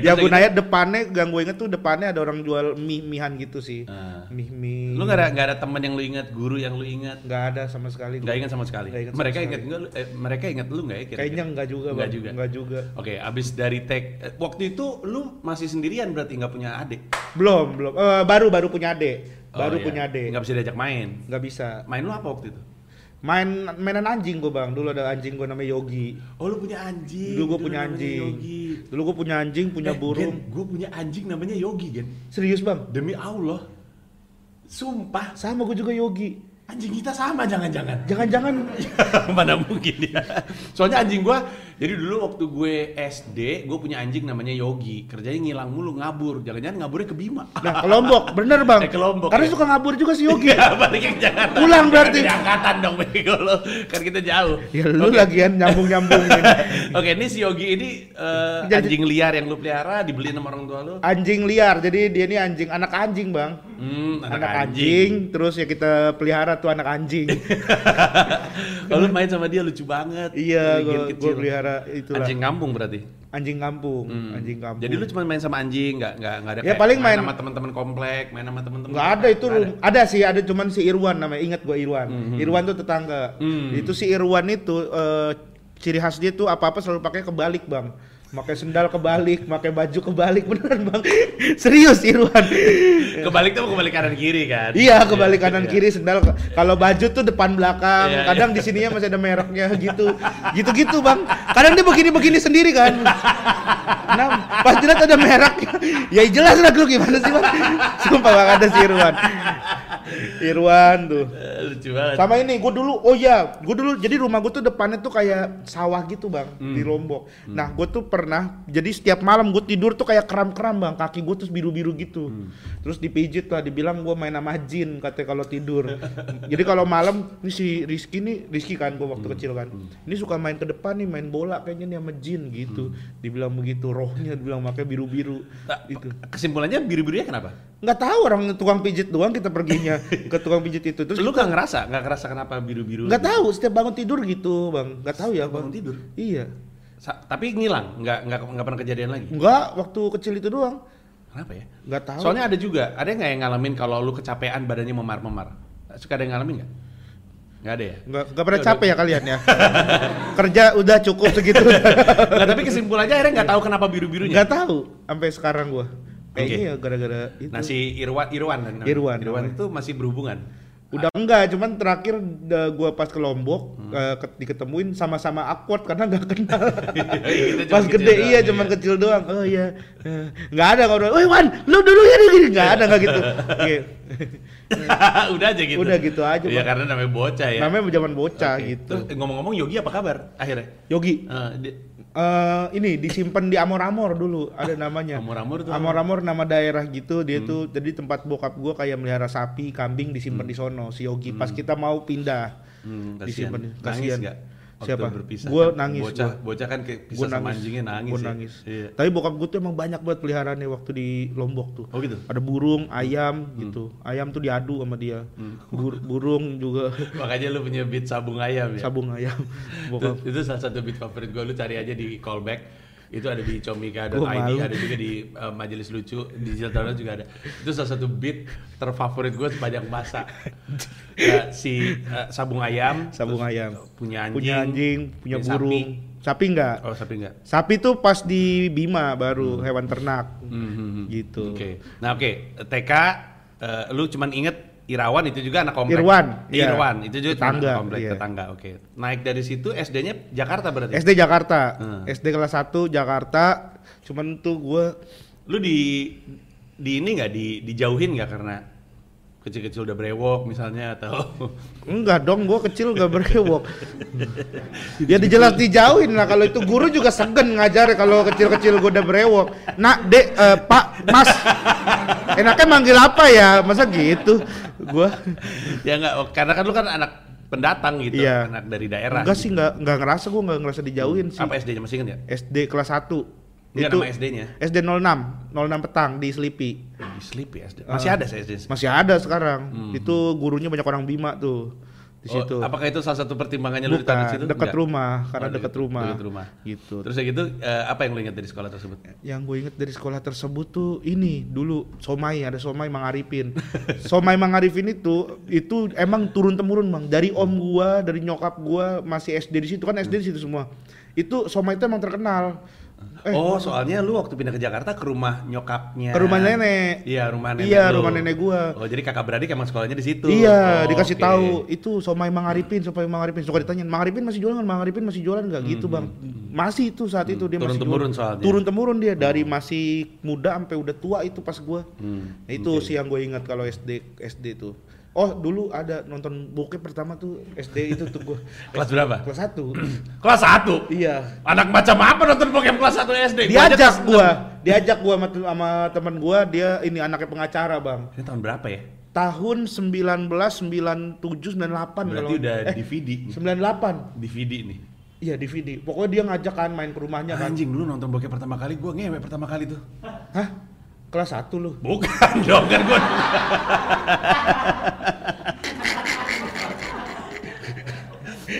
Speaker 4: Ya Bunaya depannya yang gue inget tuh depannya ada orang jual mie mihan gitu sih.
Speaker 3: Ah.
Speaker 4: Mie mie.
Speaker 3: Lu nggak ada nggak ada teman yang lu ingat, guru yang lu ingat?
Speaker 4: nggak ada sama sekali.
Speaker 3: Nggak ingat sama sekali.
Speaker 4: Nggak ingat sama
Speaker 3: mereka
Speaker 4: sekali.
Speaker 3: ingat nggak? lu- Eh, mereka ingat lu nggak ya? kira-kira?
Speaker 4: Kayaknya enggak juga,
Speaker 3: Nggak
Speaker 4: Bang.
Speaker 3: juga.
Speaker 4: Nggak juga.
Speaker 3: Oke, abis dari tag eh, waktu itu lu masih sendirian berarti nggak punya adik?
Speaker 4: Belum, belum. Eh, baru baru punya adik. Baru
Speaker 3: Oh, iya.
Speaker 4: punya adik.
Speaker 3: Nggak bisa diajak main.
Speaker 4: Nggak bisa.
Speaker 3: Main lu apa waktu itu?
Speaker 4: Main mainan anjing gue bang. Dulu ada anjing gue namanya Yogi.
Speaker 3: Oh lu punya anjing.
Speaker 4: Dulu gue punya anjing.
Speaker 3: Yogi.
Speaker 4: Dulu gue punya anjing, punya burung.
Speaker 3: Gue punya anjing namanya Yogi, Gen.
Speaker 4: Serius bang?
Speaker 3: Demi Allah. Sumpah,
Speaker 4: Sama gue juga Yogi.
Speaker 3: anjing kita sama jangan-jangan.
Speaker 4: Jangan-jangan
Speaker 3: Mana mungkin ya. Soalnya anjing gua, jadi dulu waktu gue SD, gue punya anjing namanya Yogi. Kerjanya ngilang mulu, ngabur. Jangan-jangan ngaburnya ke Bima.
Speaker 4: Nah, ke Lombok, bener bang.
Speaker 3: Eh, ke Lombok,
Speaker 4: Karena
Speaker 3: ya.
Speaker 4: suka ngabur juga si Yogi.
Speaker 3: Iya, baliknya ke Jakarta.
Speaker 4: Pulang berarti.
Speaker 3: Di angkatan dong, bego lo. Kan kita jauh.
Speaker 4: ya lu
Speaker 3: Oke.
Speaker 4: lagian nyambung-nyambung.
Speaker 3: Oke, ini si Yogi ini
Speaker 4: Jadi-
Speaker 3: anjing liar yang lu pelihara, dibeliin sama orang tua lu.
Speaker 4: anjing liar, jadi dia ini anjing, anak anjing bang.
Speaker 3: Hmm,
Speaker 4: Anak, anjing. terus ya kita pelihara tuh anak anjing.
Speaker 3: Kalau main sama dia lucu banget.
Speaker 4: iya, gue
Speaker 3: game
Speaker 4: gue
Speaker 3: kecil.
Speaker 4: pelihara itu
Speaker 3: Anjing kampung berarti.
Speaker 4: anjing kampung,
Speaker 3: Hmm.
Speaker 4: anjing kampung.
Speaker 3: Jadi lu cuma main sama anjing, nggak nggak nggak ada
Speaker 4: Ya,
Speaker 3: kayak
Speaker 4: paling main-
Speaker 3: sama teman-teman komplek, main sama teman-teman.
Speaker 4: nggak ada itu rum- ada. sih ada cuman si Irwan namanya ingat gua Irwan
Speaker 3: Mhm.
Speaker 4: Irwan tuh tetangga
Speaker 3: Hmm.
Speaker 4: itu si Irwan itu eh, ciri khas dia tuh apa apa selalu pakai kebalik bang pakai sendal kebalik pakai baju kebalik beneran bang. Serius Irwan.
Speaker 3: Kebalik tuh kebalik kanan kiri kan?
Speaker 4: iya kebalik kanan
Speaker 3: iya.
Speaker 4: kiri sendal kalau baju tuh depan belakang
Speaker 3: Iya,
Speaker 4: kadang di sininya masih ada mereknya gitu. Gitu gitu bang. Kadang dia begini begini sendiri kan. Nah pas dilihat ada mereknya. Ya jelas lah lu gimana sih bang? Sumpah bang ada si Irwan Irwan tuh
Speaker 3: Eh, lucu banget.
Speaker 4: sama ini gue dulu oh ya gue dulu jadi rumah gue tuh depannya tuh kayak sawah gitu bang
Speaker 3: Hmm.
Speaker 4: di Lombok nah gue tuh pernah jadi setiap malam gue tidur tuh kayak kram-kram bang kaki gue terus biru-biru gitu
Speaker 3: Hmm.
Speaker 4: terus dipijit lah dibilang gue main sama jin katanya kalau tidur jadi kalau malam ini si Rizky nih Rizky kan gue
Speaker 3: Hmm.
Speaker 4: waktu kecil kan ini suka main ke depan nih main bola kayaknya nih sama jin gitu
Speaker 3: Hmm.
Speaker 4: dibilang begitu rohnya dibilang makanya biru-biru
Speaker 3: Nah,
Speaker 4: itu
Speaker 3: Kesimpulannya biru-birunya kenapa?
Speaker 4: nggak tahu orang tukang pijit doang kita perginya ke tukang pijit itu terus
Speaker 3: lu nggak ngerasa, nggak ngerasa kenapa biru-biru?
Speaker 4: Nggak tahu, setiap bangun tidur gitu, Bang. Nggak tahu ya, Bang.
Speaker 3: bangun tidur?
Speaker 4: Iya.
Speaker 3: Sa- tapi ngilang, nggak nggak nggak pernah kejadian lagi.
Speaker 4: Enggak, waktu kecil itu doang.
Speaker 3: Kenapa ya?
Speaker 4: Nggak tahu.
Speaker 3: Soalnya ada juga, ada nggak yang ngalamin kalau lu kecapean badannya memar-memar? Suka ada yang ngalamin nggak? Nggak ada ya?
Speaker 4: nggak nggak pernah
Speaker 3: Ya
Speaker 4: capek ya kalian ya. Kerja udah cukup segitu.
Speaker 3: Nggak, tapi kesimpulannya akhirnya nggak tahu kenapa biru-birunya.
Speaker 4: Nggak tahu sampai sekarang gua. Kayaknya
Speaker 3: Oke.
Speaker 4: ya gara-gara itu.
Speaker 3: Nah si Irwan, Irwan, kan?
Speaker 4: Irwan,
Speaker 3: Irwan itu masih berhubungan.
Speaker 4: Udah enggak, cuman terakhir gua pas ke Lombok
Speaker 3: Hmm.
Speaker 4: eh, ke- diketemuin sama-sama awkward karena nggak kenal.
Speaker 3: Kita cuma
Speaker 4: pas
Speaker 3: kecil
Speaker 4: gede
Speaker 3: doang,
Speaker 4: iya,
Speaker 3: iya.
Speaker 4: cuman kecil doang. Oh iya. Eh, Nggak ada ngobrol. Woi Wan, lu dulu ya gini. Nggak ada nggak gitu.
Speaker 3: Udah aja gitu.
Speaker 4: Udah gitu aja,
Speaker 3: Iya karena namanya bocah ya.
Speaker 4: Namanya zaman bocah
Speaker 3: Oke.
Speaker 4: gitu.
Speaker 3: Terus ngomong-ngomong Yogi apa kabar akhirnya?
Speaker 4: Yogi,
Speaker 3: Eh, di-
Speaker 4: eh ini disimpan di Amor-Amor dulu ada namanya.
Speaker 3: Amor-Amor tuh? Hmm.
Speaker 4: Amor-Amor nama daerah gitu. Dia tuh jadi tempat bokap gua kayak melihara sapi, kambing disimpan di sono si Yogi. Pas kita mau pindah
Speaker 3: Hmm, kasihan.
Speaker 4: disimpan.
Speaker 3: Nangis
Speaker 4: Kasihan.
Speaker 3: Waktu
Speaker 4: Siapa?
Speaker 3: berpisah
Speaker 4: Gua
Speaker 3: kan?
Speaker 4: nangis.
Speaker 3: Bocah,
Speaker 4: gua.
Speaker 3: bocah kan kayak
Speaker 4: Gua
Speaker 3: pisah sama anjingnya nangis. Ya?
Speaker 4: nangis.
Speaker 3: Iya.
Speaker 4: Tapi bokap gua tuh emang banyak buat peliharaannya waktu di Lombok tuh.
Speaker 3: Oh gitu.
Speaker 4: Ada burung, ayam
Speaker 3: Hmm.
Speaker 4: gitu. Ayam tuh diadu sama dia. Bur- burung juga
Speaker 3: Makanya lu punya beat sabung ayam ya.
Speaker 4: sabung ayam.
Speaker 3: Itu,
Speaker 4: Bokap
Speaker 3: itu salah satu beat favorit gue lu cari aja di callback itu ada di comika.id ada juga di uh, majelis lucu di Ziltana juga ada itu salah satu beat terfavorit gue sepanjang masa Ya, si uh, sabung ayam
Speaker 4: Sabung ayam.
Speaker 3: punya anjing
Speaker 4: punya anjing, punya
Speaker 3: punya
Speaker 4: burung. Sapi enggak?
Speaker 3: oh sapi enggak
Speaker 4: Sapi tuh pas di Bima baru hewan ternak.
Speaker 3: Hmm, hmm, hmm.
Speaker 4: Gitu.
Speaker 3: oke nah oke TK uh, lu cuman inget Irawan itu juga anak komplek
Speaker 4: Irwan, iya.
Speaker 3: Irwan itu juga
Speaker 4: Tetangga,
Speaker 3: anak komplek
Speaker 4: iya.
Speaker 3: tetangga oke naik dari situ SD-nya Jakarta berarti
Speaker 4: SD Jakarta.
Speaker 3: Hmm.
Speaker 4: SD kelas 1 Jakarta. Cuman tuh gua
Speaker 3: lu di di ini nggak di dijauhin nggak karena kecil-kecil udah brewok misalnya atau
Speaker 4: enggak dong, gua kecil gak berewok. ya dijelas dijauhin lah kalau itu guru juga segen ngajar kalau kecil-kecil gua udah berewok. Nak, Dek, eh, Pak, Mas. Enaknya manggil apa ya? Masa gitu? Gua
Speaker 3: ya nggak oh, karena kan lu kan anak pendatang gitu
Speaker 4: Iya.
Speaker 3: anak dari daerah
Speaker 4: enggak sih enggak enggak ngerasa gua enggak ngerasa dijauhin sih.
Speaker 3: apa SD-nya masih inget ya
Speaker 4: SD kelas 1.
Speaker 3: Enggak nama SD-nya
Speaker 4: SD 06, 06 petang di Sleepy.
Speaker 3: di Sleepy SD masih ada saya SD
Speaker 4: Masih ada sekarang.
Speaker 3: Hmm.
Speaker 4: Itu gurunya banyak orang Bima tuh. di
Speaker 3: Oh,
Speaker 4: situ.
Speaker 3: apakah itu salah satu pertimbangannya lu ditaruh di situ?
Speaker 4: Dekat rumah, karena
Speaker 3: Oh,
Speaker 4: dekat rumah.
Speaker 3: dekat rumah.
Speaker 4: Gitu.
Speaker 3: Terus kayak gitu eh, apa yang lu ingat dari sekolah tersebut?
Speaker 4: Yang gue inget dari sekolah tersebut tuh ini dulu somai ada somai Mang Arifin. somai Mang Arifin itu itu emang turun temurun bang dari om gua dari nyokap gua masih SD di situ kan SD di situ semua. Itu somai itu emang terkenal. Eh,
Speaker 3: oh, soalnya lu waktu pindah ke Jakarta ke rumah nyokapnya.
Speaker 4: Ke rumah nenek.
Speaker 3: Iya, rumah nenek.
Speaker 4: Iya,
Speaker 3: lu.
Speaker 4: rumah nenek gua.
Speaker 3: Oh, jadi kakak beradik emang sekolahnya di situ.
Speaker 4: Iya,
Speaker 3: Oh,
Speaker 4: dikasih
Speaker 3: oke.
Speaker 4: tahu itu somai Mang Arifin, somai Mang Arifin. Suka ditanya, Mang Arifin masih jualan? Mang Arifin masih jualan nggak? Gitu bang. Masih itu saat itu dia
Speaker 3: Hmm. Turun
Speaker 4: masih
Speaker 3: temurun
Speaker 4: jualan.
Speaker 3: soalnya.
Speaker 4: Turun temurun dia dari masih muda sampai udah tua itu pas gua.
Speaker 3: Hmm,
Speaker 4: Nah, itu sih yang gue ingat kalau SD SD tuh. Oh dulu ada nonton bokep pertama tuh SD itu tuh gua.
Speaker 3: Kelas berapa?
Speaker 4: Kelas 1
Speaker 3: Kelas 1.
Speaker 4: Iya.
Speaker 3: Anak macam apa nonton bokep kelas 1 SD?
Speaker 4: Diajak gua, diajak gua sama, sama teman gua, dia ini anaknya pengacara, Bang.
Speaker 3: Ini tahun berapa ya?
Speaker 4: Tahun 1997 98
Speaker 3: Berarti
Speaker 4: kalau
Speaker 3: udah
Speaker 4: eh,
Speaker 3: DVD.
Speaker 4: 98.
Speaker 3: DVD nih.
Speaker 4: Iya DVD. Pokoknya dia ngajak kan main ke rumahnya kan.
Speaker 3: Anjing dulu nonton bokep pertama kali gua ngewe pertama kali tuh.
Speaker 4: Hah? Kelas 1 lu.
Speaker 3: Bukan dong kan gua.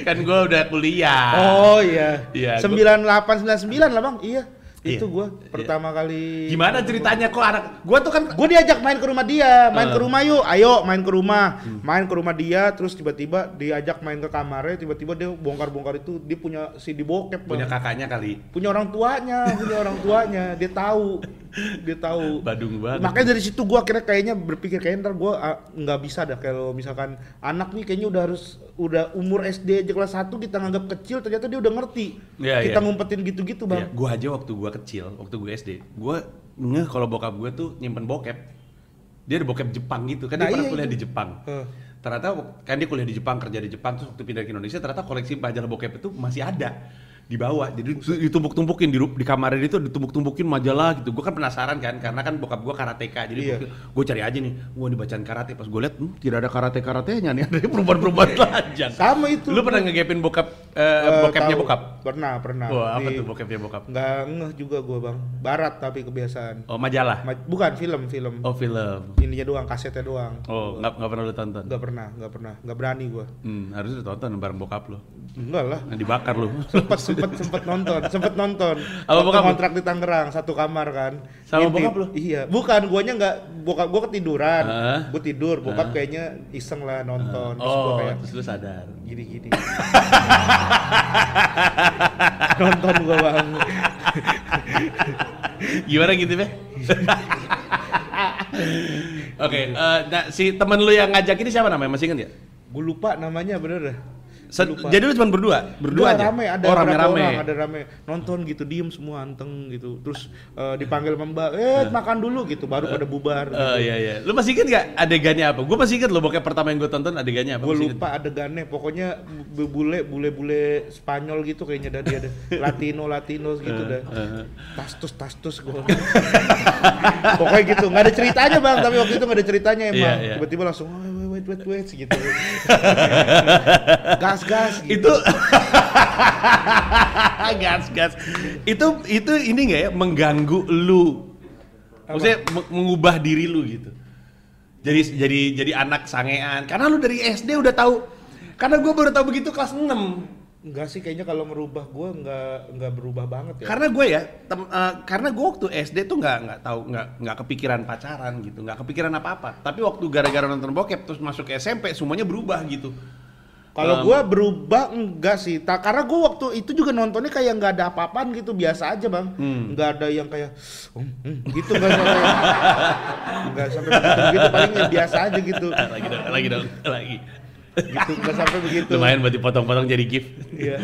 Speaker 3: kan gua udah kuliah.
Speaker 4: Oh iya.
Speaker 3: Iya,
Speaker 4: Sembilan delapan sembilan sembilan lah bang. Iya.
Speaker 3: Iya.
Speaker 4: Itu gua pertama kali.
Speaker 3: Gimana ceritanya kok anak gua tuh kan
Speaker 4: Gue diajak main ke rumah dia,
Speaker 3: Eh.
Speaker 4: main ke rumah yuk, ayo main ke rumah, main ke rumah dia, terus tiba-tiba diajak main ke kamarnya, tiba-tiba dia bongkar-bongkar itu, dia punya CD bokep,
Speaker 3: punya
Speaker 4: Bang.
Speaker 3: kakaknya kali.
Speaker 4: punya orang tuanya, punya orang tuanya, dia tahu, dia tahu.
Speaker 3: Badung banget.
Speaker 4: Makanya dari situ gua akhirnya kayaknya berpikir kayaknya ntar gua ah, nggak bisa dah kalau misalkan anak nih kayaknya udah harus udah umur SD aja kelas 1 kita nganggap kecil ternyata dia udah ngerti.
Speaker 3: Iya,
Speaker 4: kita
Speaker 3: iya.
Speaker 4: ngumpetin gitu-gitu,
Speaker 3: Iya,
Speaker 4: Bang.
Speaker 3: gua aja waktu gua kecil, waktu gua SD, gua ngeh kalau bokap gua tuh nyimpen bokep. Dia ada bokep Jepang gitu, kan
Speaker 4: Nah,
Speaker 3: dia pernah
Speaker 4: iya
Speaker 3: kuliah
Speaker 4: itu.
Speaker 3: di Jepang.
Speaker 4: Heeh.
Speaker 3: Ternyata kan dia kuliah di Jepang, kerja di Jepang, terus waktu pindah ke Indonesia ternyata koleksi majalah bokep itu masih ada di bawah. Jadi ditumpuk-tumpukin di, di kamar itu ditumpuk-tumpukin majalah gitu. Gua kan penasaran kan karena kan bokap gua karateka. Jadi
Speaker 4: Iya.
Speaker 3: gua, gua cari aja nih, gua dibacaan karate. Pas gua lihat, hmm, tidak ada karate-karatenya nih, ada perubahan-perubahan telanjang.
Speaker 4: Sama itu.
Speaker 3: Lu pernah ngegepin bokap eh,
Speaker 4: Eh,
Speaker 3: bokapnya
Speaker 4: tahu.
Speaker 3: bokap?
Speaker 4: Pernah, pernah.
Speaker 3: Wah, apa
Speaker 4: Di-
Speaker 3: tuh bokapnya bokap?
Speaker 4: Nggak ngeh juga gua, Bang. Barat tapi kebiasaan.
Speaker 3: Oh, majalah.
Speaker 4: Ma- Bukan film, film.
Speaker 3: Oh, film.
Speaker 4: Ininya doang, kasetnya doang.
Speaker 3: Oh, nggak nggak pernah lu tonton?
Speaker 4: Nggak pernah, nggak pernah, nggak berani gua.
Speaker 3: Hmm, harus lu tonton bareng bokap lu.
Speaker 4: Enggak lah.
Speaker 3: Nah, dibakar lu.
Speaker 4: Sempet, sempet, sempet nonton, sempet nonton. Waktu
Speaker 3: bokap lu?
Speaker 4: kontrak di Tangerang, satu kamar kan.
Speaker 3: Sama
Speaker 4: Ngintip.
Speaker 3: bokap lu?
Speaker 4: Iya, bukan, guanya nggak, bokap gua ketiduran.
Speaker 3: Heeh.
Speaker 4: Gua tidur, bokap kayaknya iseng lah nonton. Terus gua
Speaker 3: oh,
Speaker 4: kayak
Speaker 3: terus lu sadar.
Speaker 4: gini-gini. nonton gua bang.
Speaker 3: Gimana gitu, Be? Oke, eh, nah si temen lu yang ngajak ini siapa namanya? Masih inget ya?
Speaker 4: Gue lupa namanya bener dah. Lupa.
Speaker 3: jadi lu cuma berdua? Berdua aja?
Speaker 4: rame ada
Speaker 3: oh,
Speaker 4: berapa
Speaker 3: rame-rame.
Speaker 4: orang, ada rame nonton gitu diem semua anteng gitu terus eh, dipanggil mbak eh makan dulu gitu baru pada bubar
Speaker 3: Oh
Speaker 4: gitu.
Speaker 3: iya iya. Lu masih inget gak adegannya apa? Gue masih inget lo bokep pertama yang gue tonton adegannya apa?
Speaker 4: gue
Speaker 3: inget?
Speaker 4: lupa adegannya pokoknya bu- bule bule bule Spanyol gitu kayaknya dah dia ada Latino Latino gitu dah
Speaker 3: eh.
Speaker 4: tastus tastus gue pokoknya gitu nggak ada ceritanya bang tapi waktu itu nggak ada ceritanya emang
Speaker 3: Iya, iya.
Speaker 4: tiba-tiba langsung "Oh, wait wait wait wait gitu. Gas gas gitu
Speaker 3: itu gas gas itu itu ini nggak ya mengganggu lu? Maksudnya meng- mengubah diri lu gitu. Jadi jadi jadi anak sangean. Karena lu dari SD udah tahu. Karena gue baru tahu begitu kelas 6
Speaker 4: Enggak sih kayaknya kalau merubah gua nggak nggak berubah banget ya.
Speaker 3: karena gue ya tem- eh, karena gue waktu SD tuh nggak nggak tahu nggak nggak kepikiran pacaran gitu nggak kepikiran apa apa tapi waktu gara-gara nonton bokep terus masuk ke SMP semuanya berubah gitu
Speaker 4: Kalau
Speaker 3: Um,
Speaker 4: gua berubah enggak sih. Ta karena gua waktu itu juga nontonnya kayak nggak ada apa-apaan gitu, biasa aja, Bang.
Speaker 3: Hmm.
Speaker 4: Nggak ada yang kayak "Hmm, hmm," gitu enggak sampai enggak sampai begitu, begitu paling ya biasa aja gitu.
Speaker 3: lagi dong lagi dong lagi
Speaker 4: Gitu enggak sampai begitu.
Speaker 3: lumayan buat dipotong-potong jadi gift
Speaker 4: Iya.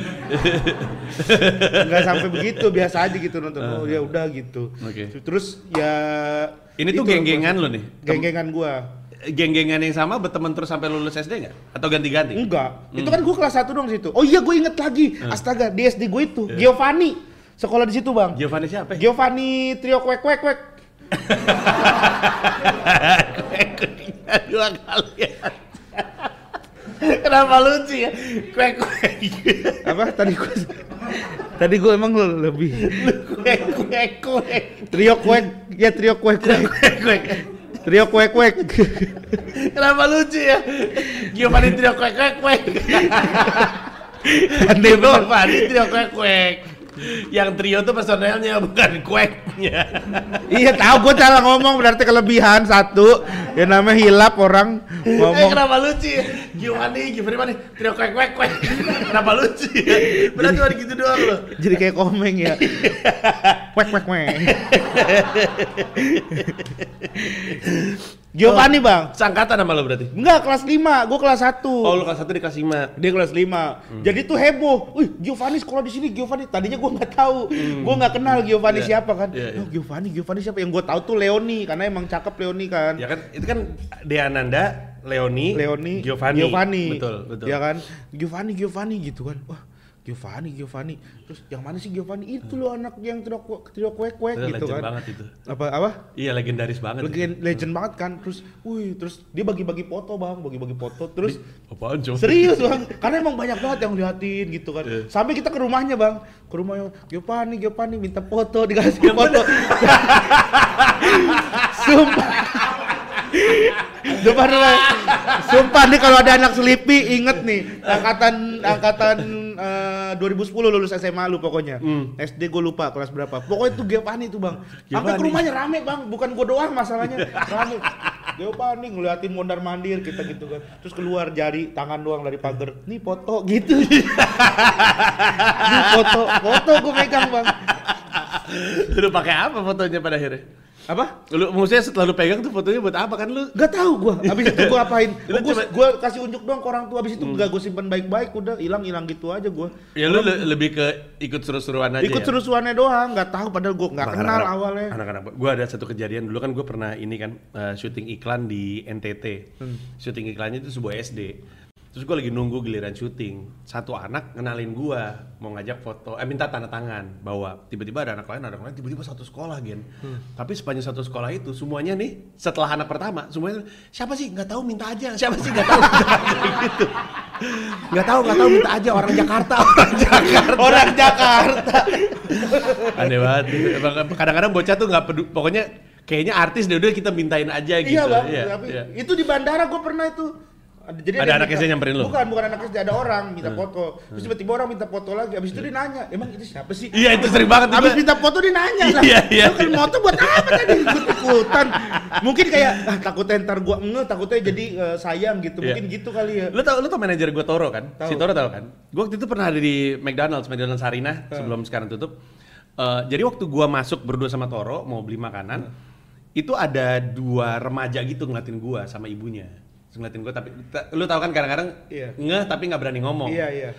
Speaker 4: Enggak sampai begitu, biasa aja gitu nonton. Oh, ya udah gitu.
Speaker 3: Oke.
Speaker 4: Terus ya
Speaker 3: Ini tuh geng-gengan
Speaker 4: gua-
Speaker 3: lo nih?
Speaker 4: Geng-gengan gua.
Speaker 3: geng-gengan yang sama berteman terus sampai lulus SD nggak? Atau ganti-ganti?
Speaker 4: Enggak.
Speaker 3: Hmm.
Speaker 4: Itu kan gua kelas 1 dong situ. Oh iya, gue inget lagi. Astaga, di SD gue itu, Giovanni. Sekolah di situ, Bang.
Speaker 3: Giovanni siapa? ya?
Speaker 4: Giovanni Trio Kwek Kwek Kwek.
Speaker 3: Dua kali ya. Kenapa lucu ya? Kuek kuek.
Speaker 4: Apa tadi gue Tadi gue emang le- lebih
Speaker 3: Kuek kuek kuek.
Speaker 4: Trio Kwek, ya Trio Kwek Kwek.
Speaker 3: Kuek kuek.
Speaker 4: Trio kuek kuek.
Speaker 3: Kenapa lucu ya? Giovanni trio kwek kwek kwek.
Speaker 4: Aneh.
Speaker 3: Giovanni trio kwek kwek. Yang trio tuh personelnya bukan kueknya.
Speaker 4: iya tahu gue salah ngomong berarti kelebihan satu. Ya namanya hilap orang
Speaker 3: Eh
Speaker 4: ngomong.
Speaker 3: kenapa lucu ya? Giovanni, Giovanni mana? Trio kwek kwek kwek. Kenapa lucu ya? Berarti cuma gitu doang loh.
Speaker 4: Jadi kayak komeng ya. Kuek kuek kuek. Giovanni bang.
Speaker 3: Sangkatan sama lo berarti?
Speaker 4: Enggak kelas 5, gue kelas 1.
Speaker 3: Oh lu kelas 1 di kelas 5
Speaker 4: Dia kelas 5. Jadi tuh heboh. Wih, Giovanni sekolah di sini, Giovanni. Tadinya gua nggak tahu. Gua nggak kenal Giovanni
Speaker 3: Iya.
Speaker 4: siapa kan.
Speaker 3: Iya, iya.
Speaker 4: Oh, Giovanni, Giovanni siapa? Yang gua tahu tuh Leoni karena emang cakep Leoni kan.
Speaker 3: Ya kan, itu kan Deananda, Leoni,
Speaker 4: Leoni,
Speaker 3: Giovanni.
Speaker 4: Giovanni.
Speaker 3: Betul, betul.
Speaker 4: Ya kan? Giovanni, Giovanni gitu kan. Wah, Giovanni, Giovanni. Terus yang mana sih Giovanni? Itu loh anak yang trio trio kuek kuek
Speaker 3: Itu
Speaker 4: gitu
Speaker 3: legend
Speaker 4: kan.
Speaker 3: banget itu.
Speaker 4: Apa apa?
Speaker 3: Iya legendaris banget.
Speaker 4: Legend, legend banget kan. Terus, wih, terus dia bagi-bagi foto bang, bagi-bagi foto. Terus
Speaker 3: Apaan coba?
Speaker 4: Serius bang, karena emang banyak banget yang liatin gitu kan.
Speaker 3: Iya.
Speaker 4: Sampai kita ke rumahnya bang, ke rumahnya Giovanni, Giovanni minta foto, dikasih foto. Sumpah. Depan rumah. Sumpah nih kalau ada anak selipi inget nih angkatan angkatan eh, 2010 lulus SMA lu pokoknya. SD gue lupa kelas berapa. Pokoknya itu Giovanni tuh bang. Sampai ke rumahnya rame bang, bukan gue doang masalahnya. Rame. Giovanni ngeliatin mondar mandir kita gitu kan. Terus keluar jari tangan doang dari pagar. Nih foto gitu. Nih foto, foto gue megang bang.
Speaker 3: Lu pakai apa fotonya pada akhirnya?
Speaker 4: Apa?
Speaker 3: Lu maksudnya setelah lu pegang tuh fotonya buat apa kan lu?
Speaker 4: Gak tahu gua. Abis itu gua apain?
Speaker 3: Lu
Speaker 4: Oh, gua, gua kasih unjuk doang ke orang tua. Abis itu gak gua simpen baik-baik. Udah hilang-hilang gitu aja gua.
Speaker 3: Ya lu le- lebih ke ikut seru-seruan aja
Speaker 4: Ikut
Speaker 3: ya?
Speaker 4: seru-seruannya doang. Gak tahu padahal gua nggak
Speaker 3: Bang,
Speaker 4: kenal
Speaker 3: anak-anak-
Speaker 4: awalnya.
Speaker 3: Anak-anak, gue ada satu kejadian dulu kan gue pernah ini kan eh, syuting iklan di NTT.
Speaker 4: Hmm.
Speaker 3: Syuting iklannya itu sebuah SD. Terus gue lagi nunggu giliran syuting. Satu anak ngenalin gue mau ngajak foto, eh minta tanda tangan bahwa tiba-tiba ada anak lain, ada anak lain tiba-tiba satu sekolah gen.
Speaker 4: Hmm.
Speaker 3: Tapi sepanjang satu sekolah itu semuanya nih setelah anak pertama semuanya siapa sih nggak tahu minta aja, siapa sih nggak tahu minta aja gitu. Nggak tahu nggak tahu minta aja orang Jakarta orang Jakarta.
Speaker 4: Orang Jakarta.
Speaker 3: Aneh banget. Kadang-kadang bocah tuh nggak peduli, pokoknya kayaknya artis deh udah kita mintain aja gitu.
Speaker 4: iya bang.
Speaker 3: Iya,
Speaker 4: Tapi
Speaker 3: iya.
Speaker 4: itu di bandara gua pernah itu. Ada, jadi
Speaker 3: Ada anak SD nyamperin lu?
Speaker 4: Bukan, bukan anak SD. Ada orang minta foto. Terus tiba-tiba orang minta foto lagi. Abis itu dia nanya, emang itu siapa sih?
Speaker 3: Iya itu sering banget.
Speaker 4: Abis minta foto dia nanya lah.
Speaker 3: Iya, iya.
Speaker 4: Lu kan foto buat apa tadi ikut-ikutan? Mungkin kayak ah, takutnya ntar gua nge, takutnya jadi eh, sayang gitu.
Speaker 3: Iya.
Speaker 4: Mungkin gitu kali ya.
Speaker 3: Lu tau, lu tau manajer gue Toro kan?
Speaker 4: Tahu.
Speaker 3: Si Toro tau kan? Gue waktu itu pernah ada di McDonald's, McDonald's Sarina sebelum sekarang tutup. Eh, jadi waktu gua masuk berdua sama Toro mau beli makanan, itu ada dua remaja gitu ngeliatin gua sama ibunya. Terus Ngeliatin gua tapi ta- lu tau kan kadang-kadang
Speaker 4: Iya.
Speaker 3: ngeh tapi nggak berani ngomong.
Speaker 4: Iya, iya.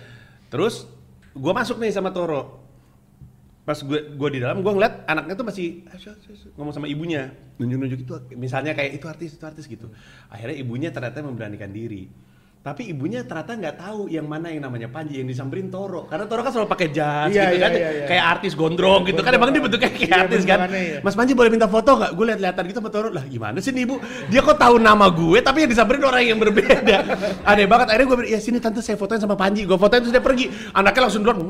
Speaker 3: Terus gua masuk nih sama Toro. Pas gue gua di dalam gua ngeliat anaknya tuh masih ngomong sama ibunya, nunjuk-nunjuk itu misalnya kayak itu artis itu artis gitu. Akhirnya ibunya ternyata memberanikan diri. Tapi ibunya ternyata nggak tahu yang mana yang namanya Panji yang disamperin Toro. Karena Toro kan selalu pakai jas
Speaker 4: Iya,
Speaker 3: gitu
Speaker 4: iya,
Speaker 3: kan,
Speaker 4: iya, iya.
Speaker 3: kayak artis gondrong gitu kan. Emang dia bentuknya kayak
Speaker 4: Iya,
Speaker 3: artis kan.
Speaker 4: iya.
Speaker 3: Mas Panji boleh minta foto nggak? Gue lihat-lihatan gitu sama Toro. Lah gimana sih nih ibu? Dia kok tahu nama gue tapi yang disamperin orang yang berbeda. Aneh banget. Akhirnya gue bilang, ya sini tante saya fotoin sama Panji. Gue fotoin terus dia pergi. Anaknya langsung duluan.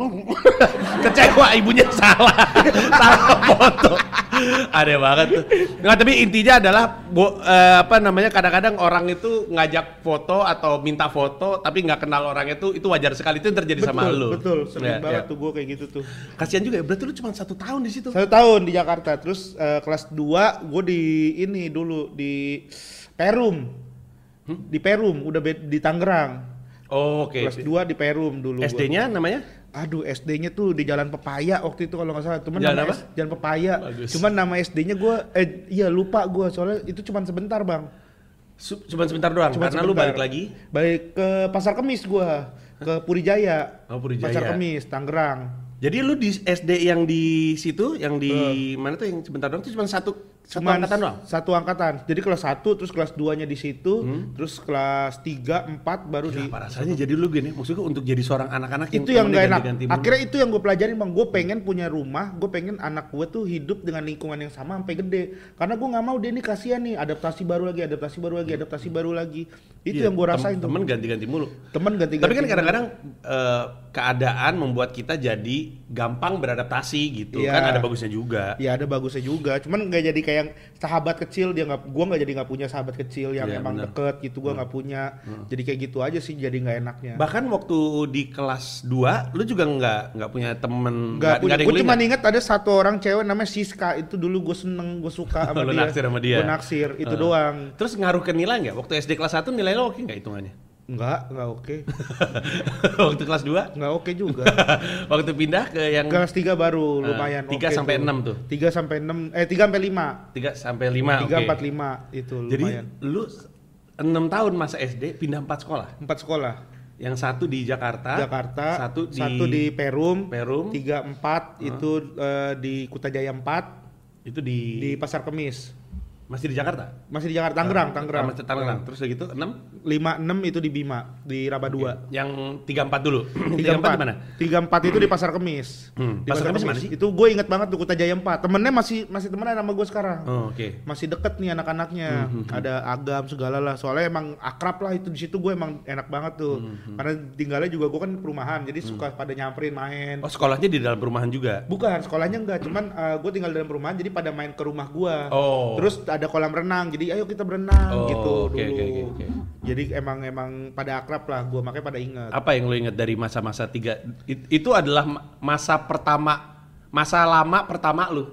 Speaker 3: Kecewa ibunya salah. salah foto. Aneh banget tuh. Nggak, tapi intinya adalah bo- eh, apa namanya kadang-kadang orang itu ngajak foto atau minta foto tapi nggak kenal orangnya tuh itu wajar sekali itu yang terjadi
Speaker 4: Betul,
Speaker 3: sama lu.
Speaker 4: betul. Sering
Speaker 3: Ya,
Speaker 4: banget
Speaker 3: ya.
Speaker 4: tuh gua kayak gitu tuh.
Speaker 3: Kasian juga ya. Berarti lu cuma satu tahun di situ.
Speaker 4: Satu tahun di Jakarta, terus eh, kelas 2 gue di ini dulu di Perum. Di Perum, udah di Tangerang.
Speaker 3: Oh, Oke.
Speaker 4: Kelas 2 di Perum dulu.
Speaker 3: SD-nya namanya?
Speaker 4: Aduh, SD-nya tuh di Jalan Pepaya waktu itu kalau nggak salah. Cuman
Speaker 3: Jalan
Speaker 4: nama
Speaker 3: apa?
Speaker 4: S- Jalan Pepaya.
Speaker 3: Bagus.
Speaker 4: Cuman nama SD-nya gue eh iya lupa gue soalnya itu cuman sebentar, Bang.
Speaker 3: Cuma sebentar doang.
Speaker 4: Cuman
Speaker 3: karena lu
Speaker 4: sebentar.
Speaker 3: balik lagi.
Speaker 4: Balik ke Pasar Kemis gua, ke Purijaya.
Speaker 3: Oh, Purijaya.
Speaker 4: Pasar Kemis, Tangerang.
Speaker 3: Jadi lu di SD yang di situ, yang di mana tuh yang sebentar doang itu cuma satu satu
Speaker 4: Cuman
Speaker 3: angkatan doang.
Speaker 4: Satu angkatan. Jadi kelas 1 terus kelas 2-nya di situ, terus kelas 3, 4 baru di
Speaker 3: Apa rasanya jadi lu gini? Maksudnya untuk jadi seorang anak-anak
Speaker 4: itu yang gak enak.
Speaker 3: ganti-ganti mulu.
Speaker 4: Akhirnya itu yang gue pelajarin bang. Gue pengen punya rumah. Gue pengen anak gue tuh hidup dengan lingkungan yang sama sampai gede. Karena gue nggak mau dia ini kasihan nih. Adaptasi baru lagi, adaptasi baru lagi, adaptasi baru lagi. Itu
Speaker 3: Iya,
Speaker 4: yang gue rasain.
Speaker 3: Temen ganti-ganti mulu.
Speaker 4: Temen ganti.
Speaker 3: Tapi kan kadang-kadang eh, keadaan membuat kita jadi gampang beradaptasi gitu.
Speaker 4: Iya.
Speaker 3: Kan ada bagusnya juga.
Speaker 4: Ya ada bagusnya juga. Cuman nggak jadi kayak yang sahabat kecil dia nggak gua nggak jadi nggak punya sahabat kecil yang
Speaker 3: Iya,
Speaker 4: emang
Speaker 3: benar.
Speaker 4: deket gitu gua nggak punya jadi kayak gitu aja sih jadi nggak enaknya
Speaker 3: Bahkan waktu di kelas 2 lu juga nggak nggak punya temen
Speaker 4: Nggak punya, gue cuma inget ada satu orang cewek namanya Siska itu dulu gue seneng gue suka sama
Speaker 3: Lu
Speaker 4: dia
Speaker 3: naksir sama dia?
Speaker 4: gue naksir itu
Speaker 3: Eh.
Speaker 4: doang
Speaker 3: Terus ngaruh ke nilai nggak? Waktu SD kelas 1 nilai lo oke nggak hitungannya?
Speaker 4: Enggak, enggak oke.
Speaker 3: waktu kelas 2?
Speaker 4: Enggak oke juga.
Speaker 3: waktu pindah ke yang
Speaker 4: Kelas 3 baru
Speaker 3: Eh,
Speaker 4: lumayan
Speaker 3: tiga
Speaker 4: oke
Speaker 3: sampai enam tuh?
Speaker 4: 3 sampai 6 eh 3 sampai 5.
Speaker 3: 3 sampai 5
Speaker 4: 3 4 5 itu
Speaker 3: Jadi
Speaker 4: lumayan.
Speaker 3: lu 6 tahun masa SD pindah 4 sekolah.
Speaker 4: 4 sekolah.
Speaker 3: Yang satu di Jakarta,
Speaker 4: Jakarta,
Speaker 3: satu di,
Speaker 4: satu di Perum,
Speaker 3: Perum,
Speaker 4: 3 4 itu eh, di Kutajaya 4
Speaker 3: itu di,
Speaker 4: di Pasar Kemis.
Speaker 3: Masih di Jakarta.
Speaker 4: Masih di Jakarta, Tangerang, Tangerang.
Speaker 3: Masih Tangerang. Terus gitu 6
Speaker 4: 5 6 itu di Bima, di Raba 2.
Speaker 3: yang 34 dulu.
Speaker 4: 34
Speaker 3: di mana?
Speaker 4: 34 itu di Pasar Kemis.
Speaker 3: Hmm,
Speaker 4: Di
Speaker 3: Pasar Kemis mana sih?
Speaker 4: Itu gue inget banget tuh Kutajaya 4. Temennya masih masih temenan sama gue sekarang.
Speaker 3: Oh, oke.
Speaker 4: Masih deket nih anak-anaknya.
Speaker 3: Hmm,
Speaker 4: Ada agam segala lah. Soalnya emang akrab lah itu di situ gue emang enak banget tuh.
Speaker 3: Hmm,
Speaker 4: Karena tinggalnya juga gue kan perumahan, jadi suka pada nyamperin main.
Speaker 3: Oh, sekolahnya di dalam perumahan juga.
Speaker 4: Bukan, sekolahnya enggak, cuman gue tinggal dalam perumahan jadi pada main ke rumah gue.
Speaker 3: Oh.
Speaker 4: Terus ada kolam renang, jadi ayo kita berenang
Speaker 3: Oh,
Speaker 4: gitu
Speaker 3: oke,
Speaker 4: dulu.
Speaker 3: oke, oke, oke.
Speaker 4: Jadi emang emang pada akrab lah, gue makanya pada inget.
Speaker 3: Apa yang lo ingat dari masa-masa tiga? it- itu adalah ma- masa pertama, masa lama pertama lu.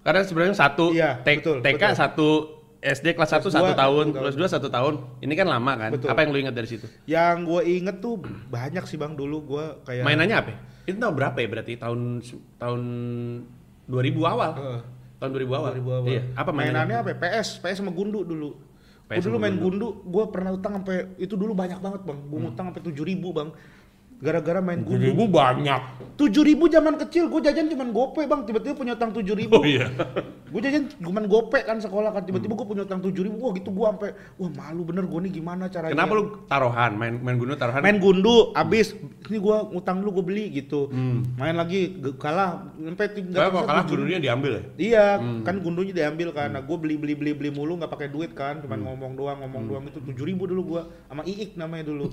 Speaker 3: Karena sebenarnya satu
Speaker 4: Iya,
Speaker 3: T-
Speaker 4: betul,
Speaker 3: TK
Speaker 4: betul.
Speaker 3: satu SD kelas 1
Speaker 4: Kelas
Speaker 3: satu tahun,
Speaker 4: satu
Speaker 3: kelas 2 satu tahun. Ini kan lama kan?
Speaker 4: Betul.
Speaker 3: Apa yang lo ingat dari situ?
Speaker 4: Yang gue inget tuh banyak sih bang dulu gue kayak
Speaker 3: Mainannya apa? Itu tahun berapa ya berarti? Tahun tahun 2000 awal.
Speaker 4: Heeh.
Speaker 3: Tahun 2000 awal.
Speaker 4: 2000 awal.
Speaker 3: Iya. Apa mainannya?
Speaker 4: mainannya apa? ya? PS, PS sama gundu dulu. Gue
Speaker 3: PS
Speaker 4: dulu
Speaker 3: sama
Speaker 4: main
Speaker 3: gundu.
Speaker 4: gundu, gue pernah utang sampai itu dulu banyak banget bang. Gue
Speaker 3: Hmm.
Speaker 4: utang sampai tujuh ribu bang. Gara-gara main gundu.
Speaker 3: banyak.
Speaker 4: Tujuh ribu zaman kecil, gue jajan cuman gope bang. Tiba-tiba punya utang tujuh ribu.
Speaker 3: Oh iya.
Speaker 4: gue jajan cuman gope kan sekolah kan. Tiba-tiba gue punya utang tujuh ribu. Wah gitu gue sampai, wah malu bener gue nih gimana caranya.
Speaker 3: Kenapa lu taruhan? Main main gunung taruhan?
Speaker 4: main gundu abis ini gue utang lu gue beli gitu main lagi kalah sampai
Speaker 3: Kalau
Speaker 4: tinggal
Speaker 3: Hmm. kalah gunungnya diambil ya?
Speaker 4: Iya,
Speaker 3: Hmm.
Speaker 4: kan gundunya diambil kan. Nah, gue beli beli beli beli mulu nggak pakai duit kan, cuman
Speaker 3: Hmm.
Speaker 4: ngomong doang ngomong doang itu tujuh ribu dulu gua sama Iik namanya dulu.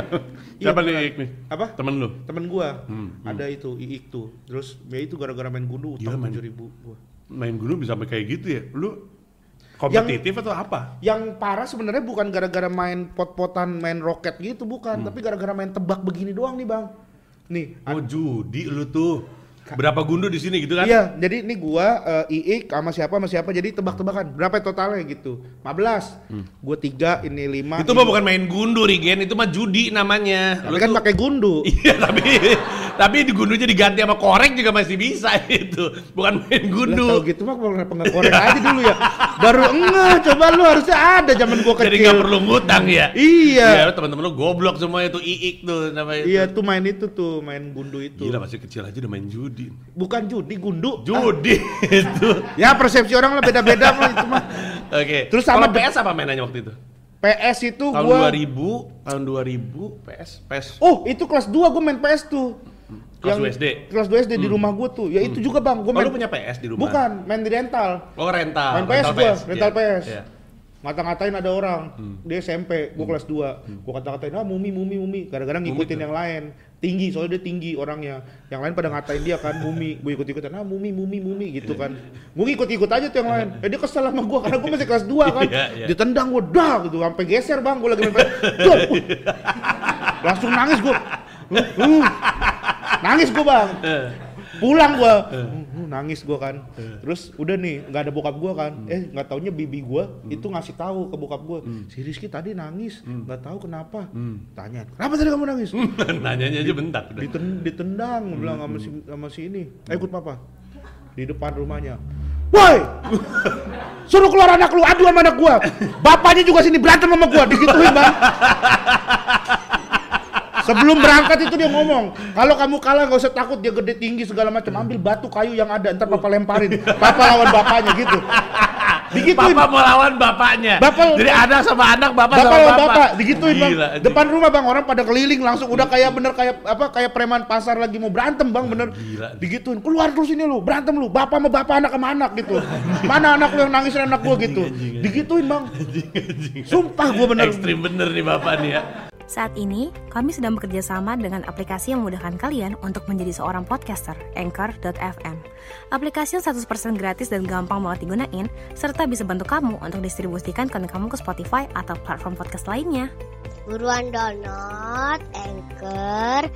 Speaker 3: Siapa nih. Iik nih?
Speaker 4: Apa?
Speaker 3: Temen lu?
Speaker 4: Temen gua
Speaker 3: Hmm,
Speaker 4: ada itu Iik tuh. Terus ya itu gara-gara main gundu
Speaker 3: Gila,
Speaker 4: utang
Speaker 3: main-
Speaker 4: tujuh ribu gua.
Speaker 3: Main gunung bisa sampai kayak gitu ya? Lu kompetitif atau apa?
Speaker 4: Yang parah sebenarnya bukan gara-gara main pot-potan main roket gitu bukan,
Speaker 3: Hmm.
Speaker 4: tapi gara-gara main tebak begini doang nih bang. Nih,
Speaker 3: Oh judi lu tuh. Berapa gundu di sini gitu kan?
Speaker 4: Iya, jadi ini gua eh, Iik sama siapa sama siapa jadi tebak-tebakan. Berapa totalnya gitu? 15. Gua 3, ini 5.
Speaker 3: Hmm. Itu mah bukan main gundu Rigen, itu mah judi namanya.
Speaker 4: Tapi kan
Speaker 3: tuh-
Speaker 4: pakai gundu.
Speaker 3: Iya tapi tapi di gundunya diganti sama korek juga masih bisa itu. Bukan main
Speaker 4: Lah,
Speaker 3: gundu.
Speaker 4: gitu mah kenapa nggak korek aja dulu ya. Baru enggak, coba lu harusnya ada zaman gua kecil.
Speaker 3: Jadi nggak perlu ngutang ya.
Speaker 4: Iya.
Speaker 3: Lu teman-teman lu goblok semua itu iik tuh namanya.
Speaker 4: Iya tuh main itu tuh, main gundu itu.
Speaker 3: Gila masih kecil aja udah main judi.
Speaker 4: Bukan judi, gundu.
Speaker 3: Judi itu.
Speaker 4: Ah, ya persepsi orang lah beda-beda mah itu mah.
Speaker 3: Oke.
Speaker 4: Terus sama de-
Speaker 3: PS apa mainannya waktu itu?
Speaker 4: PS itu
Speaker 3: Tahun
Speaker 4: gua
Speaker 3: 2000, tahun 2000 PS, PS.
Speaker 4: Oh, itu kelas 2 gua main PS tuh.
Speaker 3: Kelas 2 SD?
Speaker 4: Kelas 2 SD di rumah gua tuh. Ya itu juga, Bang. Gua
Speaker 3: Oh,
Speaker 4: main
Speaker 3: lu punya PS di rumah?
Speaker 4: Bukan, main di rental.
Speaker 3: Oh, rental.
Speaker 4: Main PS gua, rental
Speaker 3: Iya,
Speaker 4: PS.
Speaker 3: iya.
Speaker 4: Ngata-ngatain ada orang, dia SMP, gua kelas 2. Gua kata-katain, ah mumi, mumi, mumi. Gara-gara ngikutin
Speaker 3: tuh.
Speaker 4: yang lain. Tinggi, soalnya dia tinggi orangnya. Yang lain pada ngatain dia kan, mumi. Gue ikut-ikutan, ah mumi, mumi, mumi gitu kan. Gue ikut-ikut aja tuh yang lain. Eh dia kesel sama gua, karena gua masih kelas 2 kan.
Speaker 3: Iya, iya.
Speaker 4: Ditendang gua, dah gitu. Sampai geser bang, gua lagi main PS. Langsung nangis gua. Uh, uh. Nangis gua bang. Pulang gua. Uh, uh, nangis gua kan. Terus udah nih, nggak ada bokap gua kan. Eh nggak taunya bibi gua itu ngasih tahu ke bokap gua. Si Rizky tadi nangis, nggak tahu kenapa. Tanya, kenapa tadi kamu nangis?
Speaker 3: Nanyanya aja bentar.
Speaker 4: Diten- ditendang bilang sama si sama si ini. Ayo ikut papa. Di depan rumahnya. Woi! Suruh keluar anak lu, adu sama anak gua. Bapaknya juga sini berantem sama gua, digituin, Bang. Sebelum berangkat itu dia ngomong, kalau kamu kalah gak usah takut dia gede tinggi segala macam, ambil batu kayu yang ada, ntar papa lemparin, papa lawan bapaknya gitu. Digituin.
Speaker 3: Bapak mau lawan bapaknya.
Speaker 4: Bapak-
Speaker 3: Jadi anak sama anak, bapak,
Speaker 4: Bapak
Speaker 3: sama bapak.
Speaker 4: bapak, digituin bang.
Speaker 3: Gila.
Speaker 4: Depan rumah bang, orang pada keliling langsung udah kayak bener kayak apa kayak preman pasar lagi mau berantem bang, bener.
Speaker 3: Gila.
Speaker 4: Digituin, keluar terus ini lu, berantem lu, bapak sama bapak anak sama anak gitu. Mana anak lu yang nangisin anak gua gitu. Digituin bang. Sumpah gua bener.
Speaker 3: Ekstrim bener nih bapak nih ya.
Speaker 1: Saat ini, kami sedang bekerja sama dengan aplikasi yang memudahkan kalian untuk menjadi seorang podcaster, Anchor.fm. Aplikasi yang 100% gratis dan gampang banget digunain, serta bisa bantu kamu untuk distribusikan konten kamu ke Spotify atau platform podcast lainnya.
Speaker 2: Buruan download Anchor.fm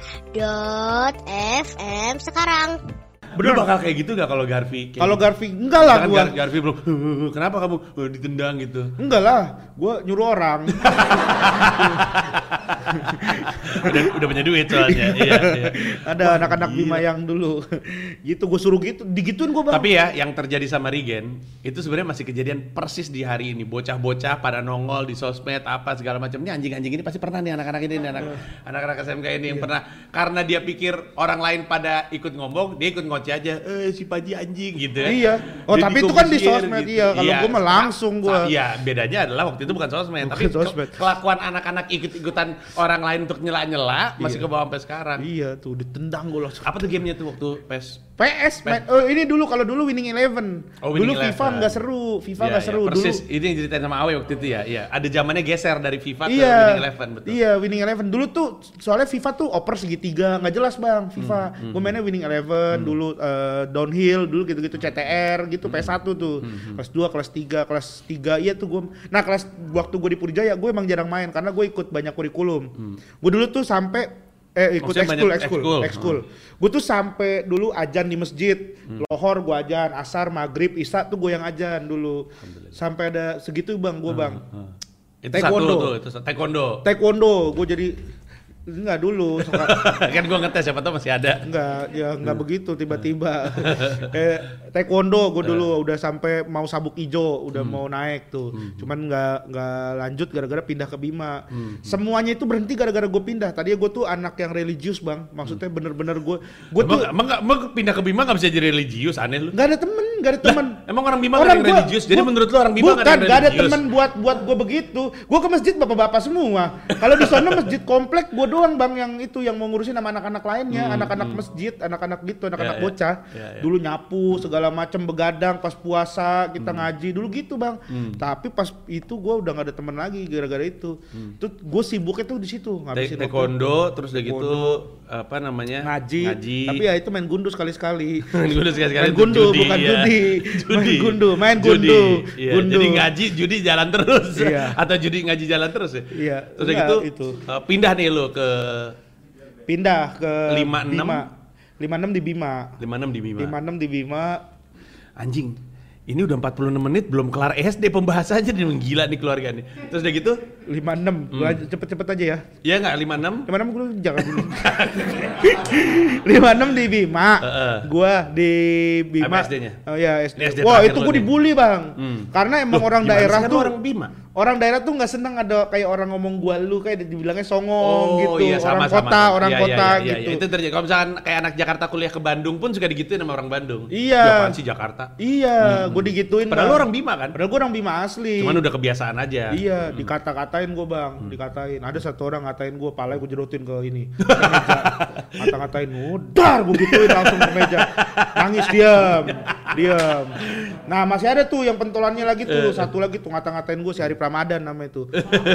Speaker 2: sekarang.
Speaker 3: Lu bakal kayak gitu gak kalau Garfi?
Speaker 4: Kalau
Speaker 3: gitu?
Speaker 4: Garfi enggak lah
Speaker 3: Misalkan
Speaker 4: gua.
Speaker 3: Gar- Garfi belum, kenapa kamu uh, ditendang gitu?
Speaker 4: Enggak lah, gua nyuruh orang.
Speaker 3: udah, udah punya duit soalnya. iya, iya.
Speaker 4: Ada anak-anak. Bima yang dulu. gitu gue suruh gitu, digituin gue bang.
Speaker 3: Tapi ya yang terjadi sama Regen itu sebenarnya masih kejadian persis di hari ini. Bocah-bocah pada nongol di sosmed apa segala macam. Ini anjing-anjing ini pasti pernah nih anak-anak ini nih, anak anak-anak SMK ini yang pernah karena dia pikir orang lain pada ikut ngomong, dia ikut ngoceh aja. Eh si Paji anjing gitu ya.
Speaker 4: Iya. Oh, tapi itu kan di sosmed, iya. Kalau gua mah langsung gua.
Speaker 3: Iya, bedanya adalah waktu itu bukan sosmed,
Speaker 4: Bukan
Speaker 3: tapi
Speaker 4: sosmed.
Speaker 3: kelakuan anak-anak ikut-ikutan orang lain untuk nyela-nyela masih ke bawah sampai sekarang.
Speaker 4: Iya tuh ditendang gue langsung.
Speaker 3: Apa tuh gamenya tuh waktu PES?
Speaker 4: PS, main, oh, ini dulu kalau dulu Winning Eleven.
Speaker 3: Oh, Winning
Speaker 4: dulu FIFA nggak seru, FIFA
Speaker 3: Iya,
Speaker 4: nggak
Speaker 3: iya,
Speaker 4: seru
Speaker 3: persis.
Speaker 4: dulu.
Speaker 3: Ini yang ceritain sama Awe waktu itu ya. Iya, ada zamannya geser dari FIFA ke
Speaker 4: Iya,
Speaker 3: Winning Eleven betul.
Speaker 4: iya Winning Eleven dulu tuh soalnya FIFA tuh oper segitiga nggak jelas bang FIFA.
Speaker 3: Hmm,
Speaker 4: Gue mainnya Winning Eleven dulu eh, downhill dulu gitu-gitu CTR
Speaker 3: Hmm,
Speaker 4: gitu PS1 tuh kelas 2 kelas 3 kelas 3 iya tuh gue. Nah kelas waktu gue di Purijaya gue emang jarang main karena gue ikut banyak kurikulum. Gue dulu tuh sampai eh ikut
Speaker 3: Hmm. Maksudnya
Speaker 4: ekskul
Speaker 3: banyak
Speaker 4: ekskul
Speaker 3: ekskul.
Speaker 4: ekskul. Gue tuh sampai dulu ajan di masjid, lohor gue ajan, asar, maghrib, isya tuh gue yang ajan dulu. Sampai ada segitu bang gue bang.
Speaker 3: Itu
Speaker 4: Taekwondo.
Speaker 3: satu tuh, itu taekwondo.
Speaker 4: Taekwondo, gue jadi enggak dulu, suka
Speaker 3: kan gua ngetes siapa tahu masih ada.
Speaker 4: enggak ya enggak begitu tiba-tiba. Kayak taekwondo gue dulu udah sampai mau sabuk ijo, udah mau naik tuh. Cuman enggak enggak lanjut gara-gara pindah ke Bima. Semuanya itu berhenti gara-gara gue pindah. Tadinya gue tuh anak yang religius, Bang. Maksudnya bener-bener gue gue
Speaker 3: Emang,
Speaker 4: tuh
Speaker 3: emang, nggak- emang pindah ke Bima nggak bisa jadi religius, aneh lu.
Speaker 4: nggak ada temen, nggak ada temen.
Speaker 3: Emang orang Bima ada yang
Speaker 4: gua-
Speaker 3: religius? Jadi
Speaker 4: gua-
Speaker 3: menurut lu orang Bima ada
Speaker 4: bukan, nggak ada
Speaker 3: religius?
Speaker 4: temen buat buat gue begitu. Gue ke masjid bapak-bapak semua. Kalau di sana masjid komplek gue doang bang yang itu yang mau ngurusin sama anak-anak lainnya, anak-anak masjid, anak-anak gitu, anak-anak
Speaker 3: Hmm, Ya,
Speaker 4: bocah.
Speaker 3: Ya, ya.
Speaker 4: Dulu nyapu segala macam begadang pas puasa kita ngaji dulu gitu bang.
Speaker 3: Hmm.
Speaker 4: Tapi pas itu gue udah nggak ada temen lagi gara-gara itu. Tuh gue sibuknya tuh di situ ngabisin waktu.
Speaker 3: Taekwondo, terus udah gitu apa namanya?
Speaker 4: ngaji,
Speaker 3: Ngaji.
Speaker 4: tapi ya itu main gundu sekali-sekali.
Speaker 3: Main gundu sekali-sekali
Speaker 4: Main
Speaker 3: judi,
Speaker 4: bukan
Speaker 3: ya.
Speaker 4: judi. Main gundu, main
Speaker 3: Judi,
Speaker 4: gundu.
Speaker 3: iya.
Speaker 4: Gundu.
Speaker 3: Jadi ngaji, judi jalan terus.
Speaker 4: Iya.
Speaker 3: Atau judi ngaji jalan terus ya?
Speaker 4: Iya,
Speaker 3: Terus
Speaker 4: enggak,
Speaker 3: gitu
Speaker 4: itu.
Speaker 3: eh, pindah nih lu ke
Speaker 4: pindah ke
Speaker 3: Lima enam?
Speaker 4: Bima. 56 di Bima.
Speaker 3: 56 di Bima.
Speaker 4: 56 di Bima.
Speaker 3: Anjing. Ini udah 46 menit belum kelar SD pembahasannya nih gila nih keluarga nih. Terus udah gitu?
Speaker 4: 56.
Speaker 3: Hmm.
Speaker 4: Lanjut cepet-cepet aja ya.
Speaker 3: Iya enggak 56?
Speaker 4: 56 gue jangan dulu. 56 di Bima.
Speaker 3: Heeh.
Speaker 4: Gua di Bima.
Speaker 3: SD-nya?
Speaker 4: Oh iya, SD.
Speaker 3: Ini SD
Speaker 4: Wah, itu
Speaker 3: nih.
Speaker 4: dibully, Bang.
Speaker 3: Hmm.
Speaker 4: Karena emang
Speaker 3: Loh,
Speaker 4: orang daerah?
Speaker 3: Kan
Speaker 4: tuh
Speaker 3: orang Bima.
Speaker 4: Orang daerah tuh nggak seneng ada kayak orang ngomong gua lu kayak dibilangnya songong gitu.
Speaker 3: iya, sama,
Speaker 4: orang
Speaker 3: sama,
Speaker 4: kota,
Speaker 3: sama.
Speaker 4: orang
Speaker 3: Iya,
Speaker 4: kota
Speaker 3: iya, iya,
Speaker 4: gitu.
Speaker 3: iya. Itu terjadi. Kalau misalkan kayak anak Jakarta kuliah ke Bandung pun suka digituin sama orang Bandung.
Speaker 4: Iya.
Speaker 3: Ya, apaan sih Jakarta?
Speaker 4: Iya, gue digituin.
Speaker 3: Padahal
Speaker 4: Bang.
Speaker 3: lu orang Bima kan?
Speaker 4: Padahal gue orang Bima asli.
Speaker 3: Cuman udah kebiasaan aja.
Speaker 4: Iya, dikata-katain gue bang, dikatain. Ada satu orang ngatain gue, palanya gue jerotin ke ini. Ngata-ngatain, udar gue gituin langsung ke meja. Nangis diam, diam. Nah masih ada tuh yang pentolannya lagi tuh, satu lagi tuh ngata-ngatain gue si Hari Ramadan namanya tuh.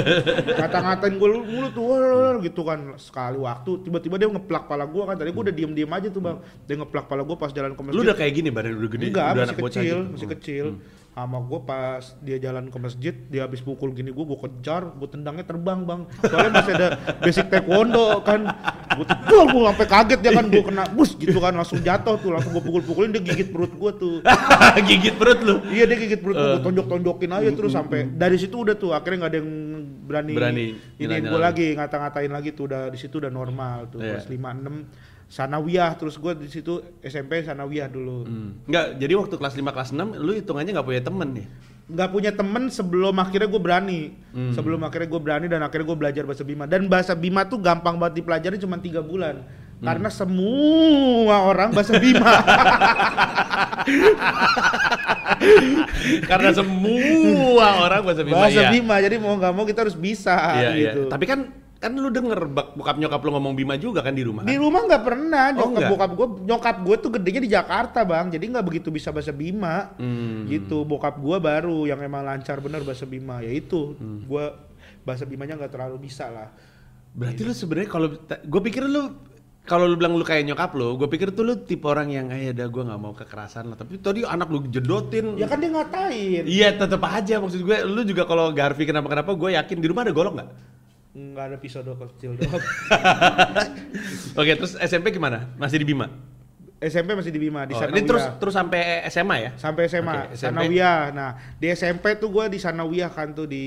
Speaker 4: Ngata-ngatain gue mulu tuh, gitu kan. Sekali waktu, tiba-tiba dia ngeplak pala gue kan. Tadi gue udah diem-diem aja tuh bang. Dia ngeplak pala gue pas jalan ke masjid.
Speaker 3: Lu udah kayak gini badan udah gede,
Speaker 4: Enggak,
Speaker 3: udah
Speaker 4: masih
Speaker 3: anak
Speaker 4: kecil,
Speaker 3: gitu.
Speaker 4: masih
Speaker 3: Oh.
Speaker 4: kecil. Sama gue pas dia jalan ke masjid, dia habis pukul gini gue, gue kejar, gue tendangnya terbang bang. Soalnya masih ada basic taekwondo kan. Gue tendang, gue sampai kaget dia kan, gue kena bus gitu kan, langsung jatuh tuh, langsung gue pukul-pukulin dia gigit perut gue tuh.
Speaker 3: Gigit perut lu.
Speaker 4: Iya dia gigit perut gue,
Speaker 3: Eh.
Speaker 4: gue tonjok-tonjokin aja terus sampai dari situ udah tuh akhirnya nggak ada yang berani,
Speaker 3: Berani
Speaker 4: ini gue lagi ngata-ngatain lagi tuh udah di situ udah normal tuh
Speaker 3: Iya.
Speaker 4: kelas lima enam sanawiyah terus gue di situ SMP sanawiyah dulu.
Speaker 3: Enggak, jadi waktu kelas 5 kelas 6 lu hitungannya nggak punya temen nih.
Speaker 4: nggak punya temen sebelum akhirnya gue berani
Speaker 3: Hmm.
Speaker 4: sebelum akhirnya gue berani dan akhirnya gue belajar bahasa Bima dan bahasa Bima tuh gampang banget dipelajari cuma tiga bulan
Speaker 3: Hmm.
Speaker 4: karena semua orang bahasa Bima
Speaker 3: Karena semua orang bahasa Bima
Speaker 4: bahasa
Speaker 3: ya.
Speaker 4: Bima jadi mau nggak mau kita harus bisa
Speaker 3: Iya, iya.
Speaker 4: gitu
Speaker 3: Tapi kan kan lu denger bak- bokap nyokap lu ngomong Bima juga kan di rumah.
Speaker 4: di
Speaker 3: Kan?
Speaker 4: rumah nggak pernah
Speaker 3: Oh,
Speaker 4: nyokap bokap gue nyokap gue tuh gedenya di Jakarta bang jadi nggak begitu bisa bahasa Bima
Speaker 3: Hmm.
Speaker 4: gitu bokap gue baru yang emang lancar bener bahasa Bima ya itu
Speaker 3: Hmm.
Speaker 4: gue bahasa Bimanya nggak terlalu bisa lah
Speaker 3: Berarti lu sebenarnya kalau gue pikir lu kalau lu bilang lu kayak nyokap lu, gue pikir tuh lu tipe orang yang eh ada gue nggak mau kekerasan lah. Tapi tadi anak lu jedotin.
Speaker 4: Ya kan dia ngatain.
Speaker 3: Iya tetep aja maksud gue. Lu juga kalau Garfi kenapa kenapa gue yakin di rumah ada golok nggak?
Speaker 4: Nggak ada pisau doang kecil doang.
Speaker 3: Oke terus SMP gimana? Masih di Bima?
Speaker 4: SMP masih di Bima di
Speaker 3: Oh,
Speaker 4: sana.
Speaker 3: ini terus terus sampai SMA ya?
Speaker 4: sampai SMA,
Speaker 3: Oke, SMP.
Speaker 4: Sanawiyah. Nah, di SMP tuh gua di Sanawiyah kan tuh di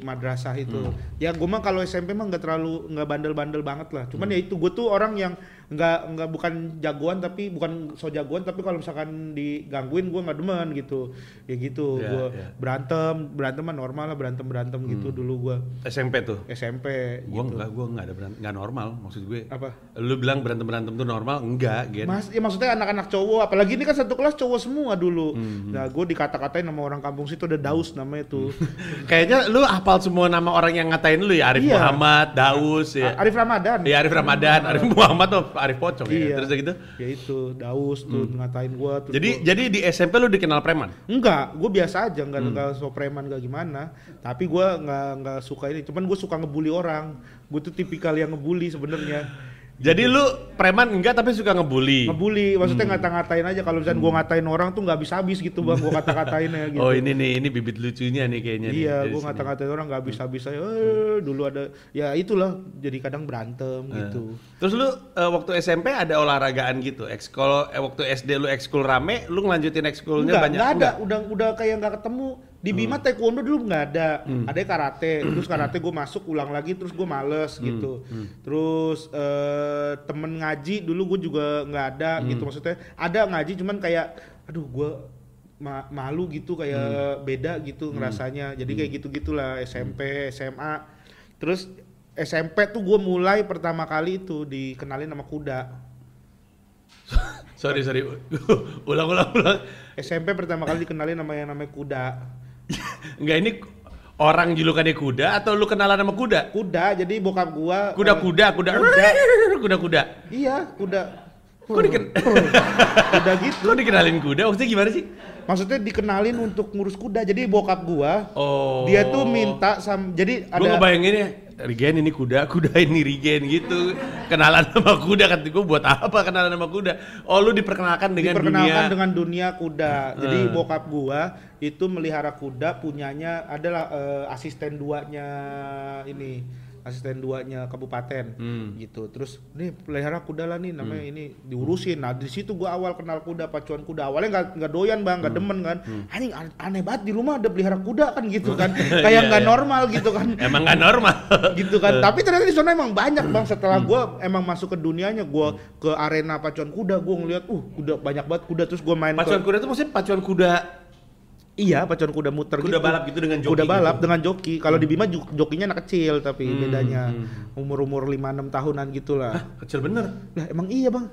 Speaker 4: madrasah itu.
Speaker 3: Hmm.
Speaker 4: Ya gua mah kalau SMP mah nggak terlalu nggak bandel-bandel banget lah. Cuman
Speaker 3: Hmm.
Speaker 4: ya itu gua tuh orang yang nggak nggak bukan jagoan tapi bukan so jagoan tapi kalau misalkan digangguin gua nggak demen gitu. Ya gitu.
Speaker 3: Ya,
Speaker 4: gua
Speaker 3: ya.
Speaker 4: berantem, berantem mah normal lah berantem-berantem gitu
Speaker 3: Hmm.
Speaker 4: dulu gua
Speaker 3: SMP tuh?
Speaker 4: SMP
Speaker 3: Gue
Speaker 4: gitu.
Speaker 3: enggak, gue enggak ada berantem, enggak normal maksud gue.
Speaker 4: Apa?
Speaker 3: Lu bilang berantem berantem tuh normal? Enggak, gitu.
Speaker 4: Mas, ya maksudnya anak-anak cowok, apalagi ini kan satu kelas cowok semua dulu.
Speaker 3: Hmm.
Speaker 4: Nah, gue dikata-katain sama orang kampung situ ada Daus namanya tuh.
Speaker 3: Kayaknya lu hafal semua nama orang yang ngatain lu ya Arif
Speaker 4: Iya.
Speaker 3: Muhammad, Daus ya.
Speaker 4: Arif Ramadan.
Speaker 3: Iya Arif Ramadan, Arif Muhammad tuh Arif Pocong ya.
Speaker 4: Iya.
Speaker 3: Terus udah gitu.
Speaker 4: Ya itu Daus tuh ngatain gua terus
Speaker 3: Jadi
Speaker 4: gua-
Speaker 3: jadi di SMP lu dikenal preman.
Speaker 4: enggak, gue biasa aja, enggak
Speaker 3: Hmm.
Speaker 4: enggak so preman enggak gimana. Tapi gua enggak enggak suka ini, cuman gue suka ngebully orang. Gue tuh tipikal yang ngebully sebenarnya.
Speaker 3: Jadi lu preman enggak tapi suka ngebully.
Speaker 4: Ngebully,
Speaker 3: Hmm.
Speaker 4: maksudnya ngata-ngatain aja kalau misalnya gua ngatain orang tuh nggak habis-habis gitu bang, gua kata-katainnya gitu.
Speaker 3: Oh ini nih, ini bibit lucunya nih kayaknya nih,
Speaker 4: Iya, gue
Speaker 3: sini.
Speaker 4: ngata-ngatain orang nggak habis-habis aja. Eh, dulu ada, ya itulah. Jadi kadang berantem
Speaker 3: Eh.
Speaker 4: gitu.
Speaker 3: Terus lu eh, waktu SMP ada olahragaan gitu? Ekskul eh, waktu SD lu ekskul rame, lu ngelanjutin ekskulnya
Speaker 4: Enggak,
Speaker 3: banyak?
Speaker 4: enggak ada. Udah udah kayak nggak ketemu. Di Bima taekwondo dulu nggak ada. Ada karate. Terus karate gue masuk ulang lagi. Terus gue males gitu. Terus eh, temen ngaji dulu gue juga nggak ada gitu. Maksudnya ada ngaji cuman kayak, aduh gue ma- malu gitu kayak beda gitu ngerasanya. Jadi kayak gitu gitulah SMP, SMA. Terus SMP tuh gue mulai pertama kali itu dikenalin sama kuda.
Speaker 3: Sorry sorry, ulang ulang ulang.
Speaker 4: SMP pertama kali dikenalin sama yang namanya kuda.
Speaker 3: Enggak ini orang julukannya kuda atau lu kenalan sama kuda?
Speaker 4: Kuda, jadi bokap gua
Speaker 3: Kuda
Speaker 4: eh,
Speaker 3: kuda kuda
Speaker 4: Kuda.
Speaker 3: kuda kuda.
Speaker 4: Iya, kuda.
Speaker 3: Kok diken-
Speaker 4: kuda gitu.
Speaker 3: Kok dikenalin kuda? Maksudnya gimana sih?
Speaker 4: Maksudnya dikenalin untuk ngurus kuda. Jadi bokap gua
Speaker 3: Oh.
Speaker 4: dia tuh minta sam jadi ada
Speaker 3: ngebayangin ya, Rigen ini kuda, kuda ini Rigen gitu. Kenalan sama kuda kata gue buat apa kenalan sama kuda? Oh lu diperkenalkan dengan
Speaker 4: diperkenalkan
Speaker 3: dunia.
Speaker 4: dengan dunia kuda. Jadi
Speaker 3: Hmm.
Speaker 4: bokap gua itu melihara kuda punyanya adalah eh, asisten duanya ini asisten duanya kabupaten.
Speaker 3: Hmm.
Speaker 4: gitu. Terus nih pelihara kuda lah nih namanya ini diurusin. Nah di situ gua awal kenal kuda pacuan kuda. Awalnya nggak nggak doyan bang
Speaker 3: Hmm.
Speaker 4: nggak demen kan. Anjing an- aneh banget di rumah ada pelihara kuda kan gitu kan.
Speaker 3: Iya,
Speaker 4: kayak nggak
Speaker 3: iya.
Speaker 4: normal gitu kan.
Speaker 3: Emang gak normal.
Speaker 4: gitu kan. Tapi ternyata di sana emang banyak bang. Setelah
Speaker 3: Hmm.
Speaker 4: gua emang masuk ke dunianya gua ke arena pacuan kuda gua ngeliat uh kuda banyak banget kuda. Terus gua main
Speaker 3: Pacuan
Speaker 4: ke
Speaker 3: kuda itu maksudnya pacuan kuda
Speaker 4: iya pacuan kuda muter
Speaker 3: Kuda balap gitu dengan joki
Speaker 4: kuda balap
Speaker 3: gitu.
Speaker 4: dengan joki kalau di Bima jokinya anak kecil tapi
Speaker 3: Hmm,
Speaker 4: bedanya
Speaker 3: hmm.
Speaker 4: umur umur lima enam tahunan gitulah
Speaker 3: kecil bener.
Speaker 4: lah emang iya bang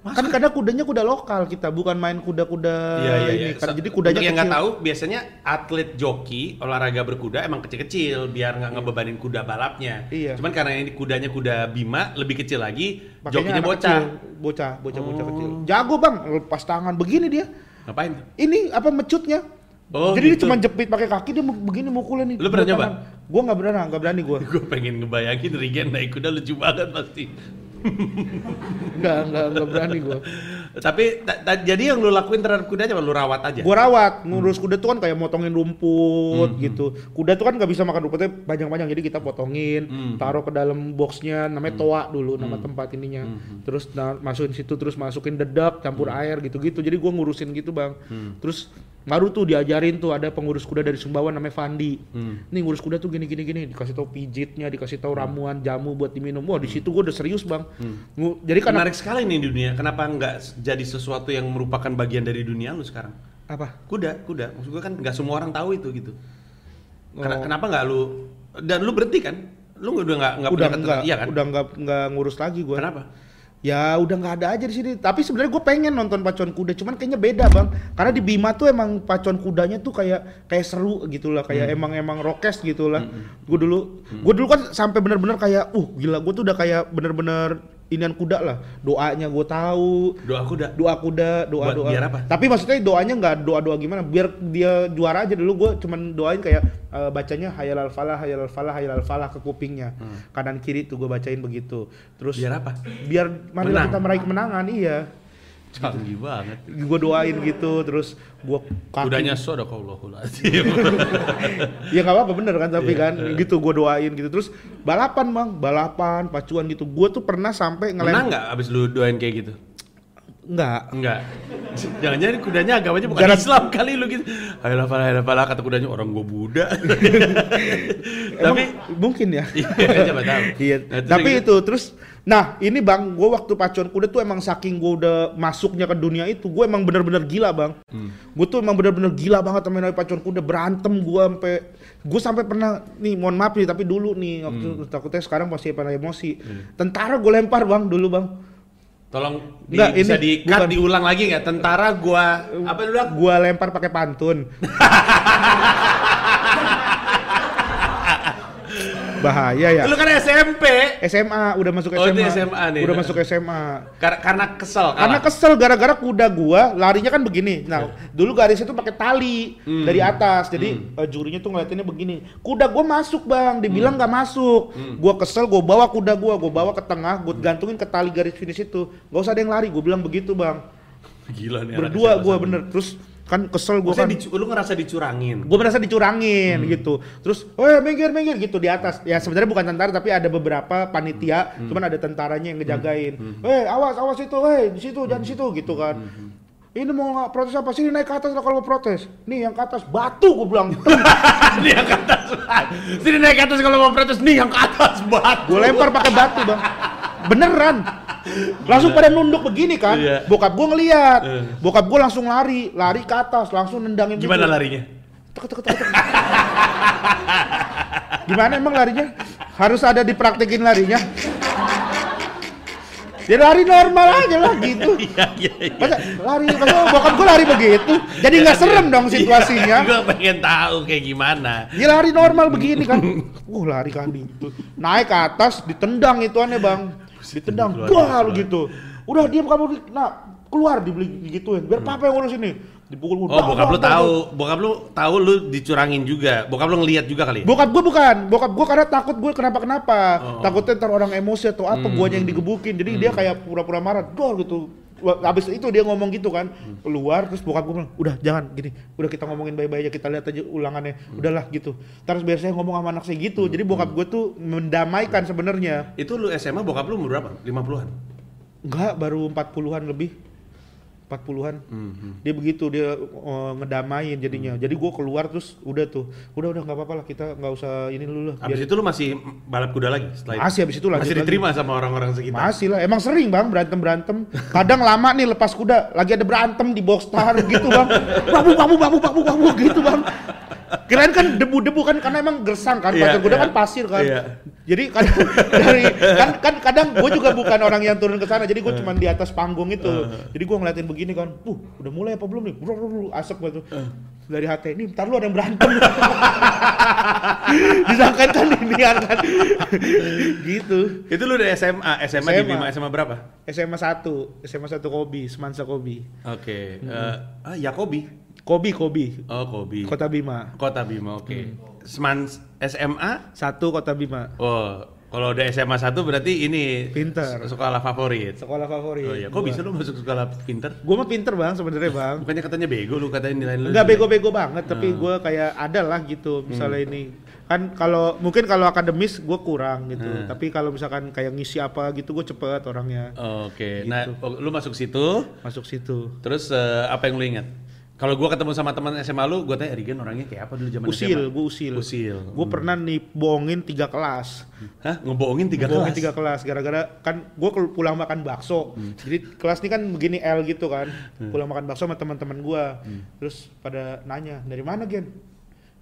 Speaker 4: kan kadang kudanya kuda lokal kita bukan main kuda-kuda
Speaker 3: Iya iya
Speaker 4: ini
Speaker 3: iya.
Speaker 4: kan jadi kudanya
Speaker 3: Untuk yang nggak tahu, biasanya atlet joki olahraga berkuda emang kecil-kecil biar nggak ngebebanin kuda balapnya.
Speaker 4: Iya.
Speaker 3: Cuman karena ini kudanya kuda Bima lebih kecil lagi,
Speaker 4: Makanya
Speaker 3: jokinya bocah.
Speaker 4: kecil. bocah bocah bocah
Speaker 3: Oh.
Speaker 4: kecil jago bang lepas tangan begini dia
Speaker 3: Ngapain?
Speaker 4: ini apa mecutnya
Speaker 3: Oh,
Speaker 4: jadi dia
Speaker 3: gitu.
Speaker 4: cuma jepit pakai kaki dia begini mukulin nih
Speaker 3: Lu pernah nyoba?
Speaker 4: gua nggak berani nggak berani gua
Speaker 3: Gue pengen ngebayangin Rigen naik kuda lucu banget pasti.
Speaker 4: nggak nggak nggak berani gua
Speaker 3: Tapi ta- ta- jadi yang lu lakuin terhadap kudanya apa lu rawat aja?
Speaker 4: Gua rawat, ngurus kuda tuh kan kayak motongin rumput
Speaker 3: Hmm,
Speaker 4: gitu. Kuda tuh kan nggak bisa makan rumputnya panjang-panjang, jadi kita potongin,
Speaker 3: Hmm.
Speaker 4: taruh ke dalam boxnya, namanya toa dulu nama tempat ininya.
Speaker 3: Hmm.
Speaker 4: Terus na- masukin situ, terus masukin dedak, campur air gitu-gitu. Jadi gua ngurusin gitu bang.
Speaker 3: Hmm.
Speaker 4: Terus baru tuh diajarin tuh ada pengurus kuda dari Sumbawa namanya Fandi.
Speaker 3: Hmm.
Speaker 4: Nih ngurus kuda tuh gini-gini gini, dikasih tahu pijitnya, dikasih tahu ramuan jamu buat diminum. Wah di situ gua udah serius bang. Ngu- Jadi kan
Speaker 3: Menarik sekali nih dunia. Kenapa nggak jadi sesuatu yang merupakan bagian dari dunia lu sekarang?
Speaker 4: apa?
Speaker 3: Kuda, kuda. Maksud gue kan nggak semua orang tahu itu gitu. Ken-
Speaker 4: Oh.
Speaker 3: Kenapa nggak lu dan lu berhenti kan? Lu udah nggak nggak
Speaker 4: udah
Speaker 3: ketertarikan- iya kan?
Speaker 4: udah enggak enggak ngurus lagi gua.
Speaker 3: Kenapa?
Speaker 4: Ya udah nggak ada aja di sini. Tapi sebenarnya gue pengen nonton pacuan kuda, cuman kayaknya beda bang. Karena di Bima tuh emang pacuan kudanya tuh kayak kayak seru gitu lah, kayak emang emang rokes gitu lah. Gue dulu, gue dulu kan sampai bener-bener kayak, uh gila gue tuh udah kayak bener-bener inian kuda lah. Doanya gue tahu.
Speaker 3: Doa kuda.
Speaker 4: Doa kuda, doa
Speaker 3: Buat
Speaker 4: doa.
Speaker 3: biar apa?
Speaker 4: Tapi maksudnya doanya nggak doa doa gimana? Biar dia juara aja dulu. Gue cuman doain kayak eh, bacanya hayal al falah, hayal al falah, hayal al falah ke kupingnya. Kanan kiri tuh gue bacain begitu. Terus
Speaker 3: Hmm. Biar apa?
Speaker 4: Biar
Speaker 3: Menang.
Speaker 4: kita meraih kemenangan. Iya.
Speaker 3: Canggih banget.
Speaker 4: Gue doain gitu. Terus gue kaki.
Speaker 3: Kudanya sadaqallahul azim.
Speaker 4: Ya nggak apa-apa bener kan tapi
Speaker 3: Iya,
Speaker 4: kan gitu gue doain gitu terus balapan bang balapan pacuan gitu gue tuh pernah sampai
Speaker 3: Menang
Speaker 4: ngelem
Speaker 3: nggak abis lu doain kayak gitu?
Speaker 4: Nggak
Speaker 3: Enggak. Jangan-jangan kudanya agamanya bukan
Speaker 4: Gara-
Speaker 3: Islam kali lu gitu. Ayolah pala, ayolah pala kata kudanya orang gua Buddha. Tapi
Speaker 4: mungkin ya
Speaker 3: iya tahu.
Speaker 4: iya
Speaker 3: Nah,
Speaker 4: tapi
Speaker 3: kayak
Speaker 4: itu terus nah ini bang gue waktu pacuan kuda tuh emang saking gue udah masuknya ke dunia itu gue emang bener-bener gila bang
Speaker 3: Hmm.
Speaker 4: gue tuh emang bener-bener gila banget sama namanya pacuan kuda berantem gue sampai gue sampai pernah nih mohon maaf nih tapi dulu nih waktu
Speaker 3: Hmm.
Speaker 4: takutnya sekarang pasti pernah emosi tentara gue lempar bang dulu bang
Speaker 3: Tolong di,
Speaker 4: Enggak,
Speaker 3: bisa
Speaker 4: ini
Speaker 3: di cut
Speaker 4: bukan.
Speaker 3: diulang lagi nggak? Tentara gua apa dulu?
Speaker 4: Gue lempar pakai pantun bahaya ya
Speaker 3: Lu kan SMP.
Speaker 4: SMA udah masuk
Speaker 3: Oh,
Speaker 4: SMA.
Speaker 3: ini SMA nih.
Speaker 4: Udah masuk SMA.
Speaker 3: Kar- karena kesel kalah.
Speaker 4: Karena kesel gara-gara kuda gua larinya kan begini. Nah, dulu garisnya tuh pakai tali
Speaker 3: Hmm.
Speaker 4: dari atas. Jadi eh, jurinya tuh ngeliatinnya begini. Kuda gua masuk, Bang. Dibilang
Speaker 3: Hmm.
Speaker 4: nggak masuk. Gua kesel, gua bawa kuda gua, gua bawa ke tengah, gua gantungin ke tali garis finish itu. Gak usah ada yang lari, gua bilang begitu, Bang.
Speaker 3: Gila nih.
Speaker 4: Berdua gua bener. Terus kan kesel
Speaker 3: Maksudnya
Speaker 4: kan.
Speaker 3: dicu- lu ngerasa dicurangin.
Speaker 4: gue merasa dicurangin
Speaker 3: Hmm.
Speaker 4: gitu terus oh minggir minggir gitu di atas ya sebenarnya bukan tentara tapi ada beberapa panitia
Speaker 3: Hmm.
Speaker 4: cuman ada tentaranya yang ngejagain eh awas awas itu eh di situ jangan di situ gitu kan
Speaker 3: Hmm.
Speaker 4: ini mau nggak protes apa sini naik ke atas lah kalau mau protes nih yang ke atas batu gue bilang
Speaker 3: nih yang ke atas. Sini naik ke atas kalau mau protes nih yang ke atas batu.
Speaker 4: gue lempar pakai batu bang beneran langsung pada nunduk begini kan
Speaker 3: Iya.
Speaker 4: bokap gue ngeliat
Speaker 3: Eh.
Speaker 4: bokap gue langsung lari lari ke atas langsung nendangin
Speaker 3: Gimana
Speaker 4: gitu.
Speaker 3: larinya?
Speaker 4: Tek, tek, tek, tek. Gimana emang larinya? Harus ada dipraktekin larinya. Ya lari normal aja lah gitu.
Speaker 3: Iya iya iya.
Speaker 4: Masa lari, masa bokap gue lari begitu. Jadi nggak serem dong situasinya.
Speaker 3: Gue pengen tahu kayak gimana.
Speaker 4: Ya lari normal begini kan. Uh lari kan itu. Naik ke atas, ditendang itu aneh bang. Ditendang,
Speaker 3: keluar.
Speaker 4: gitu. Udah diam kamu, nah keluar dibeli gituin. Biar papa yang ngurus ini. Dipukul
Speaker 3: Oh, bokap lu tahu, bokap lu tahu lu dicurangin juga. Bokap lu ngelihat juga kali ya?
Speaker 4: Bokap gue bukan, bokap gue karena takut gue kenapa-kenapa.
Speaker 3: Oh.
Speaker 4: Takutnya ntar orang emosi atau apa, guanya yang digebukin. Jadi dia kayak pura-pura marah, dor gitu. Wah, Abis itu dia ngomong gitu kan, keluar terus bokap gue bilang, udah jangan gini, udah kita ngomongin baik-baik aja, kita lihat aja ulangannya, udahlah gitu. Terus biar saya ngomong sama anak saya gitu, jadi bokap gue tuh mendamaikan sebenarnya.
Speaker 3: Itu lu SMA bokap lu umur berapa? 50-an?
Speaker 4: Enggak, baru 40-an lebih. 40-an.
Speaker 3: Hmm,
Speaker 4: Dia begitu dia eh, ngedamain jadinya. Jadi gue keluar terus udah tuh. Udah udah nggak apa-apa lah kita nggak usah ini dulu lah.
Speaker 3: Habis itu lu masih balap kuda lagi setelah itu?
Speaker 4: Masih habis itu lanjut
Speaker 3: Masih
Speaker 4: lagi.
Speaker 3: diterima sama orang-orang sekitar?
Speaker 4: Masih lah, emang sering bang berantem berantem. Kadang lama nih lepas kuda, lagi ada berantem di box star gitu bang. Babu babu babu babu babu gitu bang. Kirain kan debu-debu kan karena emang gersang kan, pacar kuda
Speaker 3: iya.
Speaker 4: kan pasir kan.
Speaker 3: Iya.
Speaker 4: Jadi kadang dari kan kan kadang gue juga bukan orang yang turun ke sana, jadi gue cuma di atas panggung itu. Jadi gue ngeliatin begini kan, uh udah mulai apa belum nih? Bro, bro, bro, asap gitu. Dari hati, nih ntar lu ada yang berantem. Disangkain kan ini kan. gitu.
Speaker 3: Itu lu udah SMA, SMA, di
Speaker 4: SMA.
Speaker 3: Bima SMA berapa?
Speaker 4: SMA 1, SMA 1 Kobi, Semansa Kobi.
Speaker 3: Oke, eh, ah Yakobi.
Speaker 4: Kobi, Kobi,
Speaker 3: Oh, Kobi.
Speaker 4: Kota Bima.
Speaker 3: Kota Bima, oke. Semans SMA?
Speaker 4: Satu Kota Bima.
Speaker 3: Oh, kalau udah SMA 1 berarti ini
Speaker 4: Pinter.
Speaker 3: sekolah favorit.
Speaker 4: Sekolah favorit.
Speaker 3: Oh iya, kok bisa lu masuk sekolah pinter?
Speaker 4: Gue mah pinter bang sebenarnya bang.
Speaker 3: Bukannya katanya bego lu katanya nilai lu.
Speaker 4: Enggak bego-bego banget, tapi
Speaker 3: Hmm.
Speaker 4: gue kayak ada lah gitu misalnya ini. Kan kalau mungkin kalau akademis gue kurang gitu,
Speaker 3: Hmm.
Speaker 4: tapi kalau misalkan kayak ngisi apa gitu gue cepet orangnya
Speaker 3: Oke,
Speaker 4: Gitu.
Speaker 3: nah oh, lu masuk situ,
Speaker 4: masuk situ.
Speaker 3: terus eh, apa yang lu ingat? Kalau gua ketemu sama teman SMA lu, gua tanya Rigen orangnya kayak apa dulu zaman
Speaker 4: Usil,
Speaker 3: SMA?
Speaker 4: gue usil.
Speaker 3: Usil.
Speaker 4: Gue pernah nih bohongin tiga kelas.
Speaker 3: Hah? Ngebohongin tiga
Speaker 4: Bohongin
Speaker 3: kelas?
Speaker 4: tiga kelas gara-gara kan gue pulang makan bakso. Jadi kelas ini kan begini L gitu kan. Pulang makan bakso sama teman-teman gue terus pada nanya dari mana gen?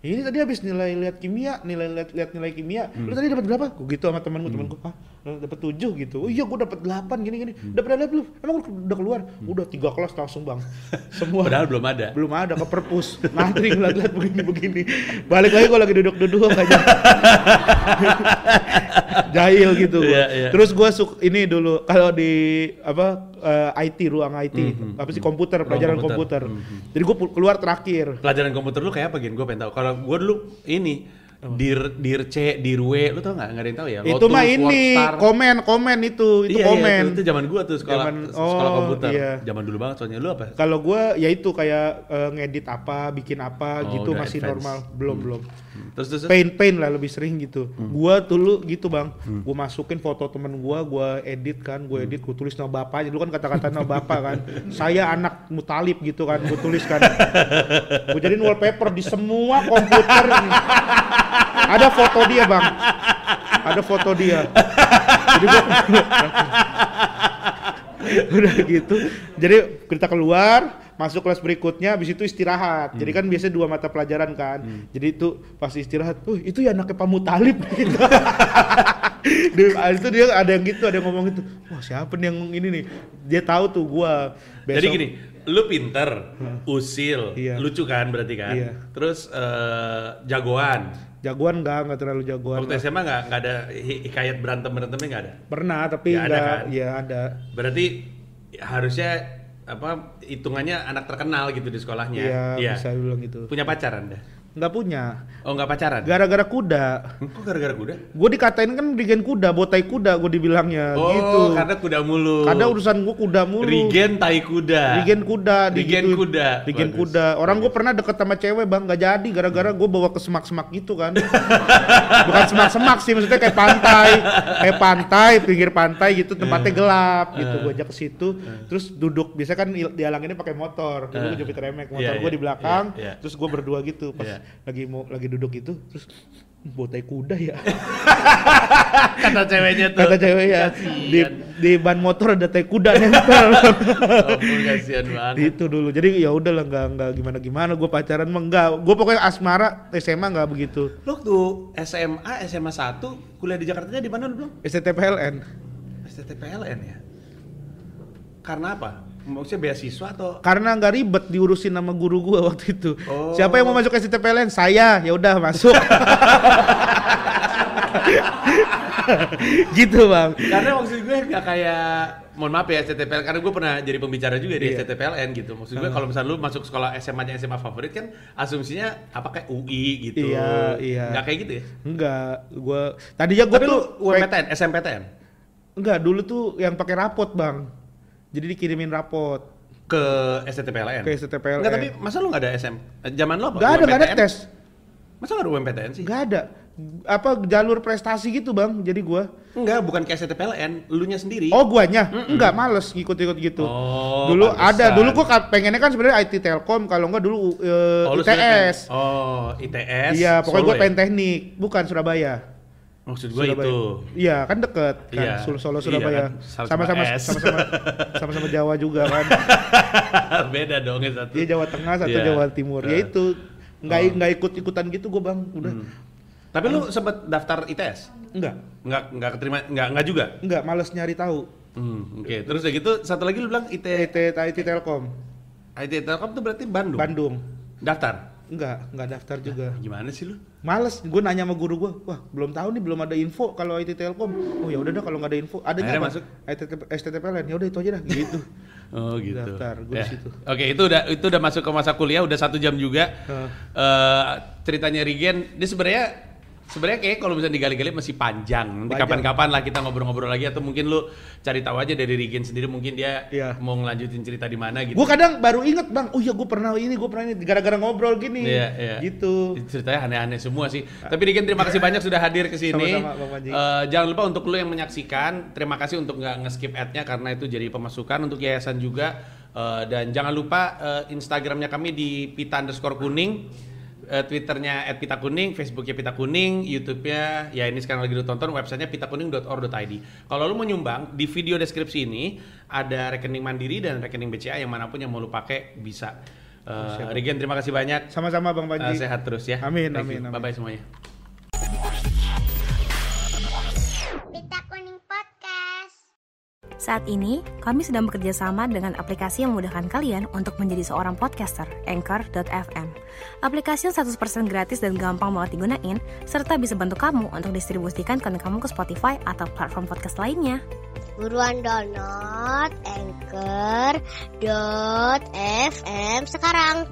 Speaker 4: Ini tadi habis nilai lihat kimia nilai lihat, lihat nilai kimia. Lu tadi dapat berapa? Gue gitu sama temanku temanku ah dapat tujuh gitu. Oh iya gue dapat delapan gini gini. Udah pada lihat belum? Emang udah keluar? Udah tiga kelas langsung bang. Semua.
Speaker 3: Padahal belum ada.
Speaker 4: belum ada ke perpus. Ngantri ngeliat-liat begini-begini. Balik lagi kalau lagi duduk-duduk aja jahil gitu gua.
Speaker 3: Iya, iya.
Speaker 4: terus gua suk ini dulu kalau di apa eh, IT ruang IT apa sih komputer
Speaker 3: Ruang
Speaker 4: pelajaran
Speaker 3: komputer.
Speaker 4: komputer, jadi gua pu- keluar terakhir.
Speaker 3: Pelajaran komputer lu kayak apa Gin? Gue pengen tahu. Kalau gue dulu ini dir dir C, dir W, lu tau nggak? Nggak ada yang tahu ya.
Speaker 4: itu
Speaker 3: Lotus,
Speaker 4: mah ini komen komen itu itu
Speaker 3: Iya, iya,
Speaker 4: komen
Speaker 3: itu, itu zaman gua tuh sekolah
Speaker 4: Zaman-
Speaker 3: sekolah
Speaker 4: oh,
Speaker 3: komputer.
Speaker 4: iya.
Speaker 3: Zaman dulu banget soalnya lu apa?
Speaker 4: kalau gua ya itu kayak eh, ngedit apa bikin apa
Speaker 3: Oh,
Speaker 4: gitu masih
Speaker 3: advance.
Speaker 4: normal belum belum
Speaker 3: Hmm. Terus terus. terus?
Speaker 4: paint paint lah lebih sering gitu.
Speaker 3: Hmm.
Speaker 4: gua dulu gitu bang. Gua masukin foto temen gua gua edit kan gua edit gua tulis nama bapaknya dulu kan kata-kata nama bapak kan. Saya anak mutalib gitu kan gua tulis kan. Gua jadiin wallpaper di semua komputer. Ada foto dia bang. Ada foto dia. Jadi gua udah gitu. Jadi kita keluar masuk kelas berikutnya habis itu istirahat jadi kan biasanya dua mata pelajaran kan jadi itu pas istirahat tuh itu ya anaknya Pak Mutalib gitu itu dia ada yang gitu ada yang ngomong gitu wah siapa nih yang ini nih dia tahu tuh gua
Speaker 3: Jadi
Speaker 4: Besok-
Speaker 3: gini, lu pinter, usil,
Speaker 4: Iya.
Speaker 3: lucu kan berarti kan?
Speaker 4: Iya.
Speaker 3: Terus eh, jagoan.
Speaker 4: jagoan enggak enggak terlalu jagoan
Speaker 3: Waktu SMA nggak nggak ada hi- hikayat berantem berantemnya nggak ada.
Speaker 4: pernah tapi
Speaker 3: Ya ada
Speaker 4: enggak
Speaker 3: kan?
Speaker 4: ya ada
Speaker 3: Berarti harusnya apa hitungannya anak terkenal gitu di sekolahnya.
Speaker 4: Iya,
Speaker 3: Iya.
Speaker 4: bisa bilang gitu.
Speaker 3: Punya pacar anda?
Speaker 4: Nggak punya.
Speaker 3: Oh nggak pacaran?
Speaker 4: Gara-gara kuda.
Speaker 3: Kok gara-gara kuda?
Speaker 4: Gue dikatain kan regen kuda, botai kuda gue dibilangnya
Speaker 3: Oh
Speaker 4: gitu.
Speaker 3: karena kuda mulu.
Speaker 4: Kadang urusan gue kuda mulu.
Speaker 3: Rigen tai kuda.
Speaker 4: Rigen kuda,
Speaker 3: Rigen
Speaker 4: digituin.
Speaker 3: kuda.
Speaker 4: Rigen
Speaker 3: Bagus.
Speaker 4: kuda. Orang gue pernah deket sama cewek bang, nggak jadi gara-gara gue bawa ke semak-semak gitu kan. Bukan semak-semak sih, maksudnya kayak pantai, kayak pantai, pinggir pantai gitu, tempatnya gelap gitu. Gue ajak ke situ, terus duduk. Biasa kan dialanginnya pakai motor. Dulu gue jepit remek, motor
Speaker 3: Iya,
Speaker 4: gue
Speaker 3: iya,
Speaker 4: di belakang,
Speaker 3: iya, iya.
Speaker 4: terus gue berdua gitu. Pas
Speaker 3: Iya.
Speaker 4: Lagi mau lagi duduk itu, terus botai kuda ya.
Speaker 3: Kata ceweknya tuh.
Speaker 4: Kata cewek ya, di,
Speaker 3: Kasian.
Speaker 4: di ban motor ada tai kuda nempel.
Speaker 3: Ampun kasihan banget.
Speaker 4: itu dulu jadi ya udah lah nggak nggak gimana gimana gue pacaran mah enggak gue pokoknya asmara SMA nggak begitu
Speaker 3: Lu waktu SMA, SMA 1, kuliah di Jakarta di mana lu belum?
Speaker 4: STTPLN
Speaker 3: STTPLN ya? Karena apa? Maksudnya beasiswa atau?
Speaker 4: Karena nggak ribet diurusin sama guru gue waktu itu.
Speaker 3: Oh.
Speaker 4: siapa yang mau masuk STTPLN saya. Ya udah masuk. Gitu bang.
Speaker 3: Karena maksud gue nggak kayak mohon maaf ya STTPLN karena gue pernah jadi pembicara juga di
Speaker 4: Iya.
Speaker 3: STTPLN gitu. Maksud gue kalau misalnya lu masuk sekolah SMA nya SMA favorit kan asumsinya apa kayak UI gitu.
Speaker 4: Iya, iya.
Speaker 3: nggak kayak gitu ya?
Speaker 4: Enggak gue tadinya gue tuh
Speaker 3: lu UMPTN SMPTN
Speaker 4: enggak dulu tuh yang pakai rapot bang jadi dikirimin rapot
Speaker 3: ke STTPLN
Speaker 4: Ke STTPLN.
Speaker 3: Enggak tapi masa lu nggak ada SM zaman lu apa
Speaker 4: nggak ada nggak ada tes
Speaker 3: masa nggak ada UMPTN sih
Speaker 4: nggak ada apa jalur prestasi gitu bang jadi gue
Speaker 3: enggak bukan ke STTPLN lu nya sendiri
Speaker 4: Oh guanya? Enggak males ngikut-ikut gitu.
Speaker 3: Oh,
Speaker 4: dulu ada,
Speaker 3: pantesan.
Speaker 4: dulu gua pengennya kan sebenarnya IT Telkom kalau enggak dulu eh,
Speaker 3: Oh,
Speaker 4: ITS.
Speaker 3: oh ITS
Speaker 4: Iya, pokoknya
Speaker 3: Solo
Speaker 4: gua
Speaker 3: ya?
Speaker 4: pengen teknik, bukan Surabaya.
Speaker 3: Maksud gue
Speaker 4: Surabaya.
Speaker 3: itu
Speaker 4: Iya, kan deket kan
Speaker 3: Iya.
Speaker 4: Solo, Solo
Speaker 3: Iya
Speaker 4: Surabaya.
Speaker 3: kan, sama-sama
Speaker 4: Sama-sama sama-sama sama-sama Jawa juga kan.
Speaker 3: beda dong ya satu
Speaker 4: Iya Jawa Tengah satu
Speaker 3: Iya.
Speaker 4: Jawa Timur. Ya
Speaker 3: Eh.
Speaker 4: itu nggak
Speaker 3: Oh.
Speaker 4: nggak ikut-ikutan gitu gua, Bang. Udah.
Speaker 3: Hmm. Tapi lu sempet daftar ITS?
Speaker 4: Enggak.
Speaker 3: Enggak enggak keterima enggak enggak juga.
Speaker 4: Enggak, males nyari tahu.
Speaker 3: Hmm, oke. Terus udah gitu satu lagi lu bilang IT
Speaker 4: IT IT Telkom
Speaker 3: IT Telkom tuh berarti Bandung.
Speaker 4: Bandung.
Speaker 3: Daftar.
Speaker 4: Enggak, enggak daftar juga.
Speaker 3: Gimana sih lu?
Speaker 4: Males, gue nanya sama guru gue, wah belum tahu nih belum ada info kalau IT Telkom. Oh ya udah dah kalau nggak ada info, ada apa?
Speaker 3: masuk?
Speaker 4: IT STTPLN, ya udah itu aja dah, gitu.
Speaker 3: Oh gitu.
Speaker 4: Daftar, di
Speaker 3: Ya.
Speaker 4: situ.
Speaker 3: Oke itu udah itu udah masuk ke masa kuliah udah satu jam juga.
Speaker 4: Heeh.
Speaker 3: Eh, ceritanya Rigen, dia sebenarnya sebenarnya kayak kalau misalnya digali-gali masih panjang. Nanti kapan-kapan lah kita ngobrol-ngobrol lagi atau mungkin lu cari tahu aja dari Rigen sendiri mungkin dia
Speaker 4: Iya.
Speaker 3: mau ngelanjutin cerita di mana gitu.
Speaker 4: gue kadang baru inget bang, oh iya gue pernah ini, gue pernah ini, gara-gara ngobrol gini,
Speaker 3: Iya, iya.
Speaker 4: gitu.
Speaker 3: Ceritanya aneh-aneh semua sih. Tapi Rigen terima kasih banyak sudah hadir ke sini. Eh, jangan lupa untuk lu yang menyaksikan, terima kasih untuk nggak nge-skip ad-nya karena itu jadi pemasukan untuk yayasan juga. Eh, dan jangan lupa eh, Instagramnya kami di pita underscore kuning. Eh, Twitternya at pita kuning, Facebooknya pita kuning, YouTube-nya ya ini sekarang lagi ditonton, websitenya pitakuning.or.id. Kalau lu mau nyumbang di video deskripsi ini ada rekening Mandiri dan rekening BCA yang mana pun yang mau lu pakai bisa. Eh, Rigen terima kasih banyak.
Speaker 4: Sama-sama bang Panji.
Speaker 3: sehat terus ya.
Speaker 4: Amin,
Speaker 3: Thank
Speaker 4: amin,
Speaker 3: you.
Speaker 4: amin.
Speaker 3: Bye bye semuanya.
Speaker 1: Saat ini, kami sedang bekerja sama dengan aplikasi yang memudahkan kalian untuk menjadi seorang podcaster, Anchor.fm. Aplikasi yang 100% gratis dan gampang banget digunain, serta bisa bantu kamu untuk distribusikan konten kamu ke Spotify atau platform podcast lainnya.
Speaker 2: Buruan download Anchor.fm sekarang.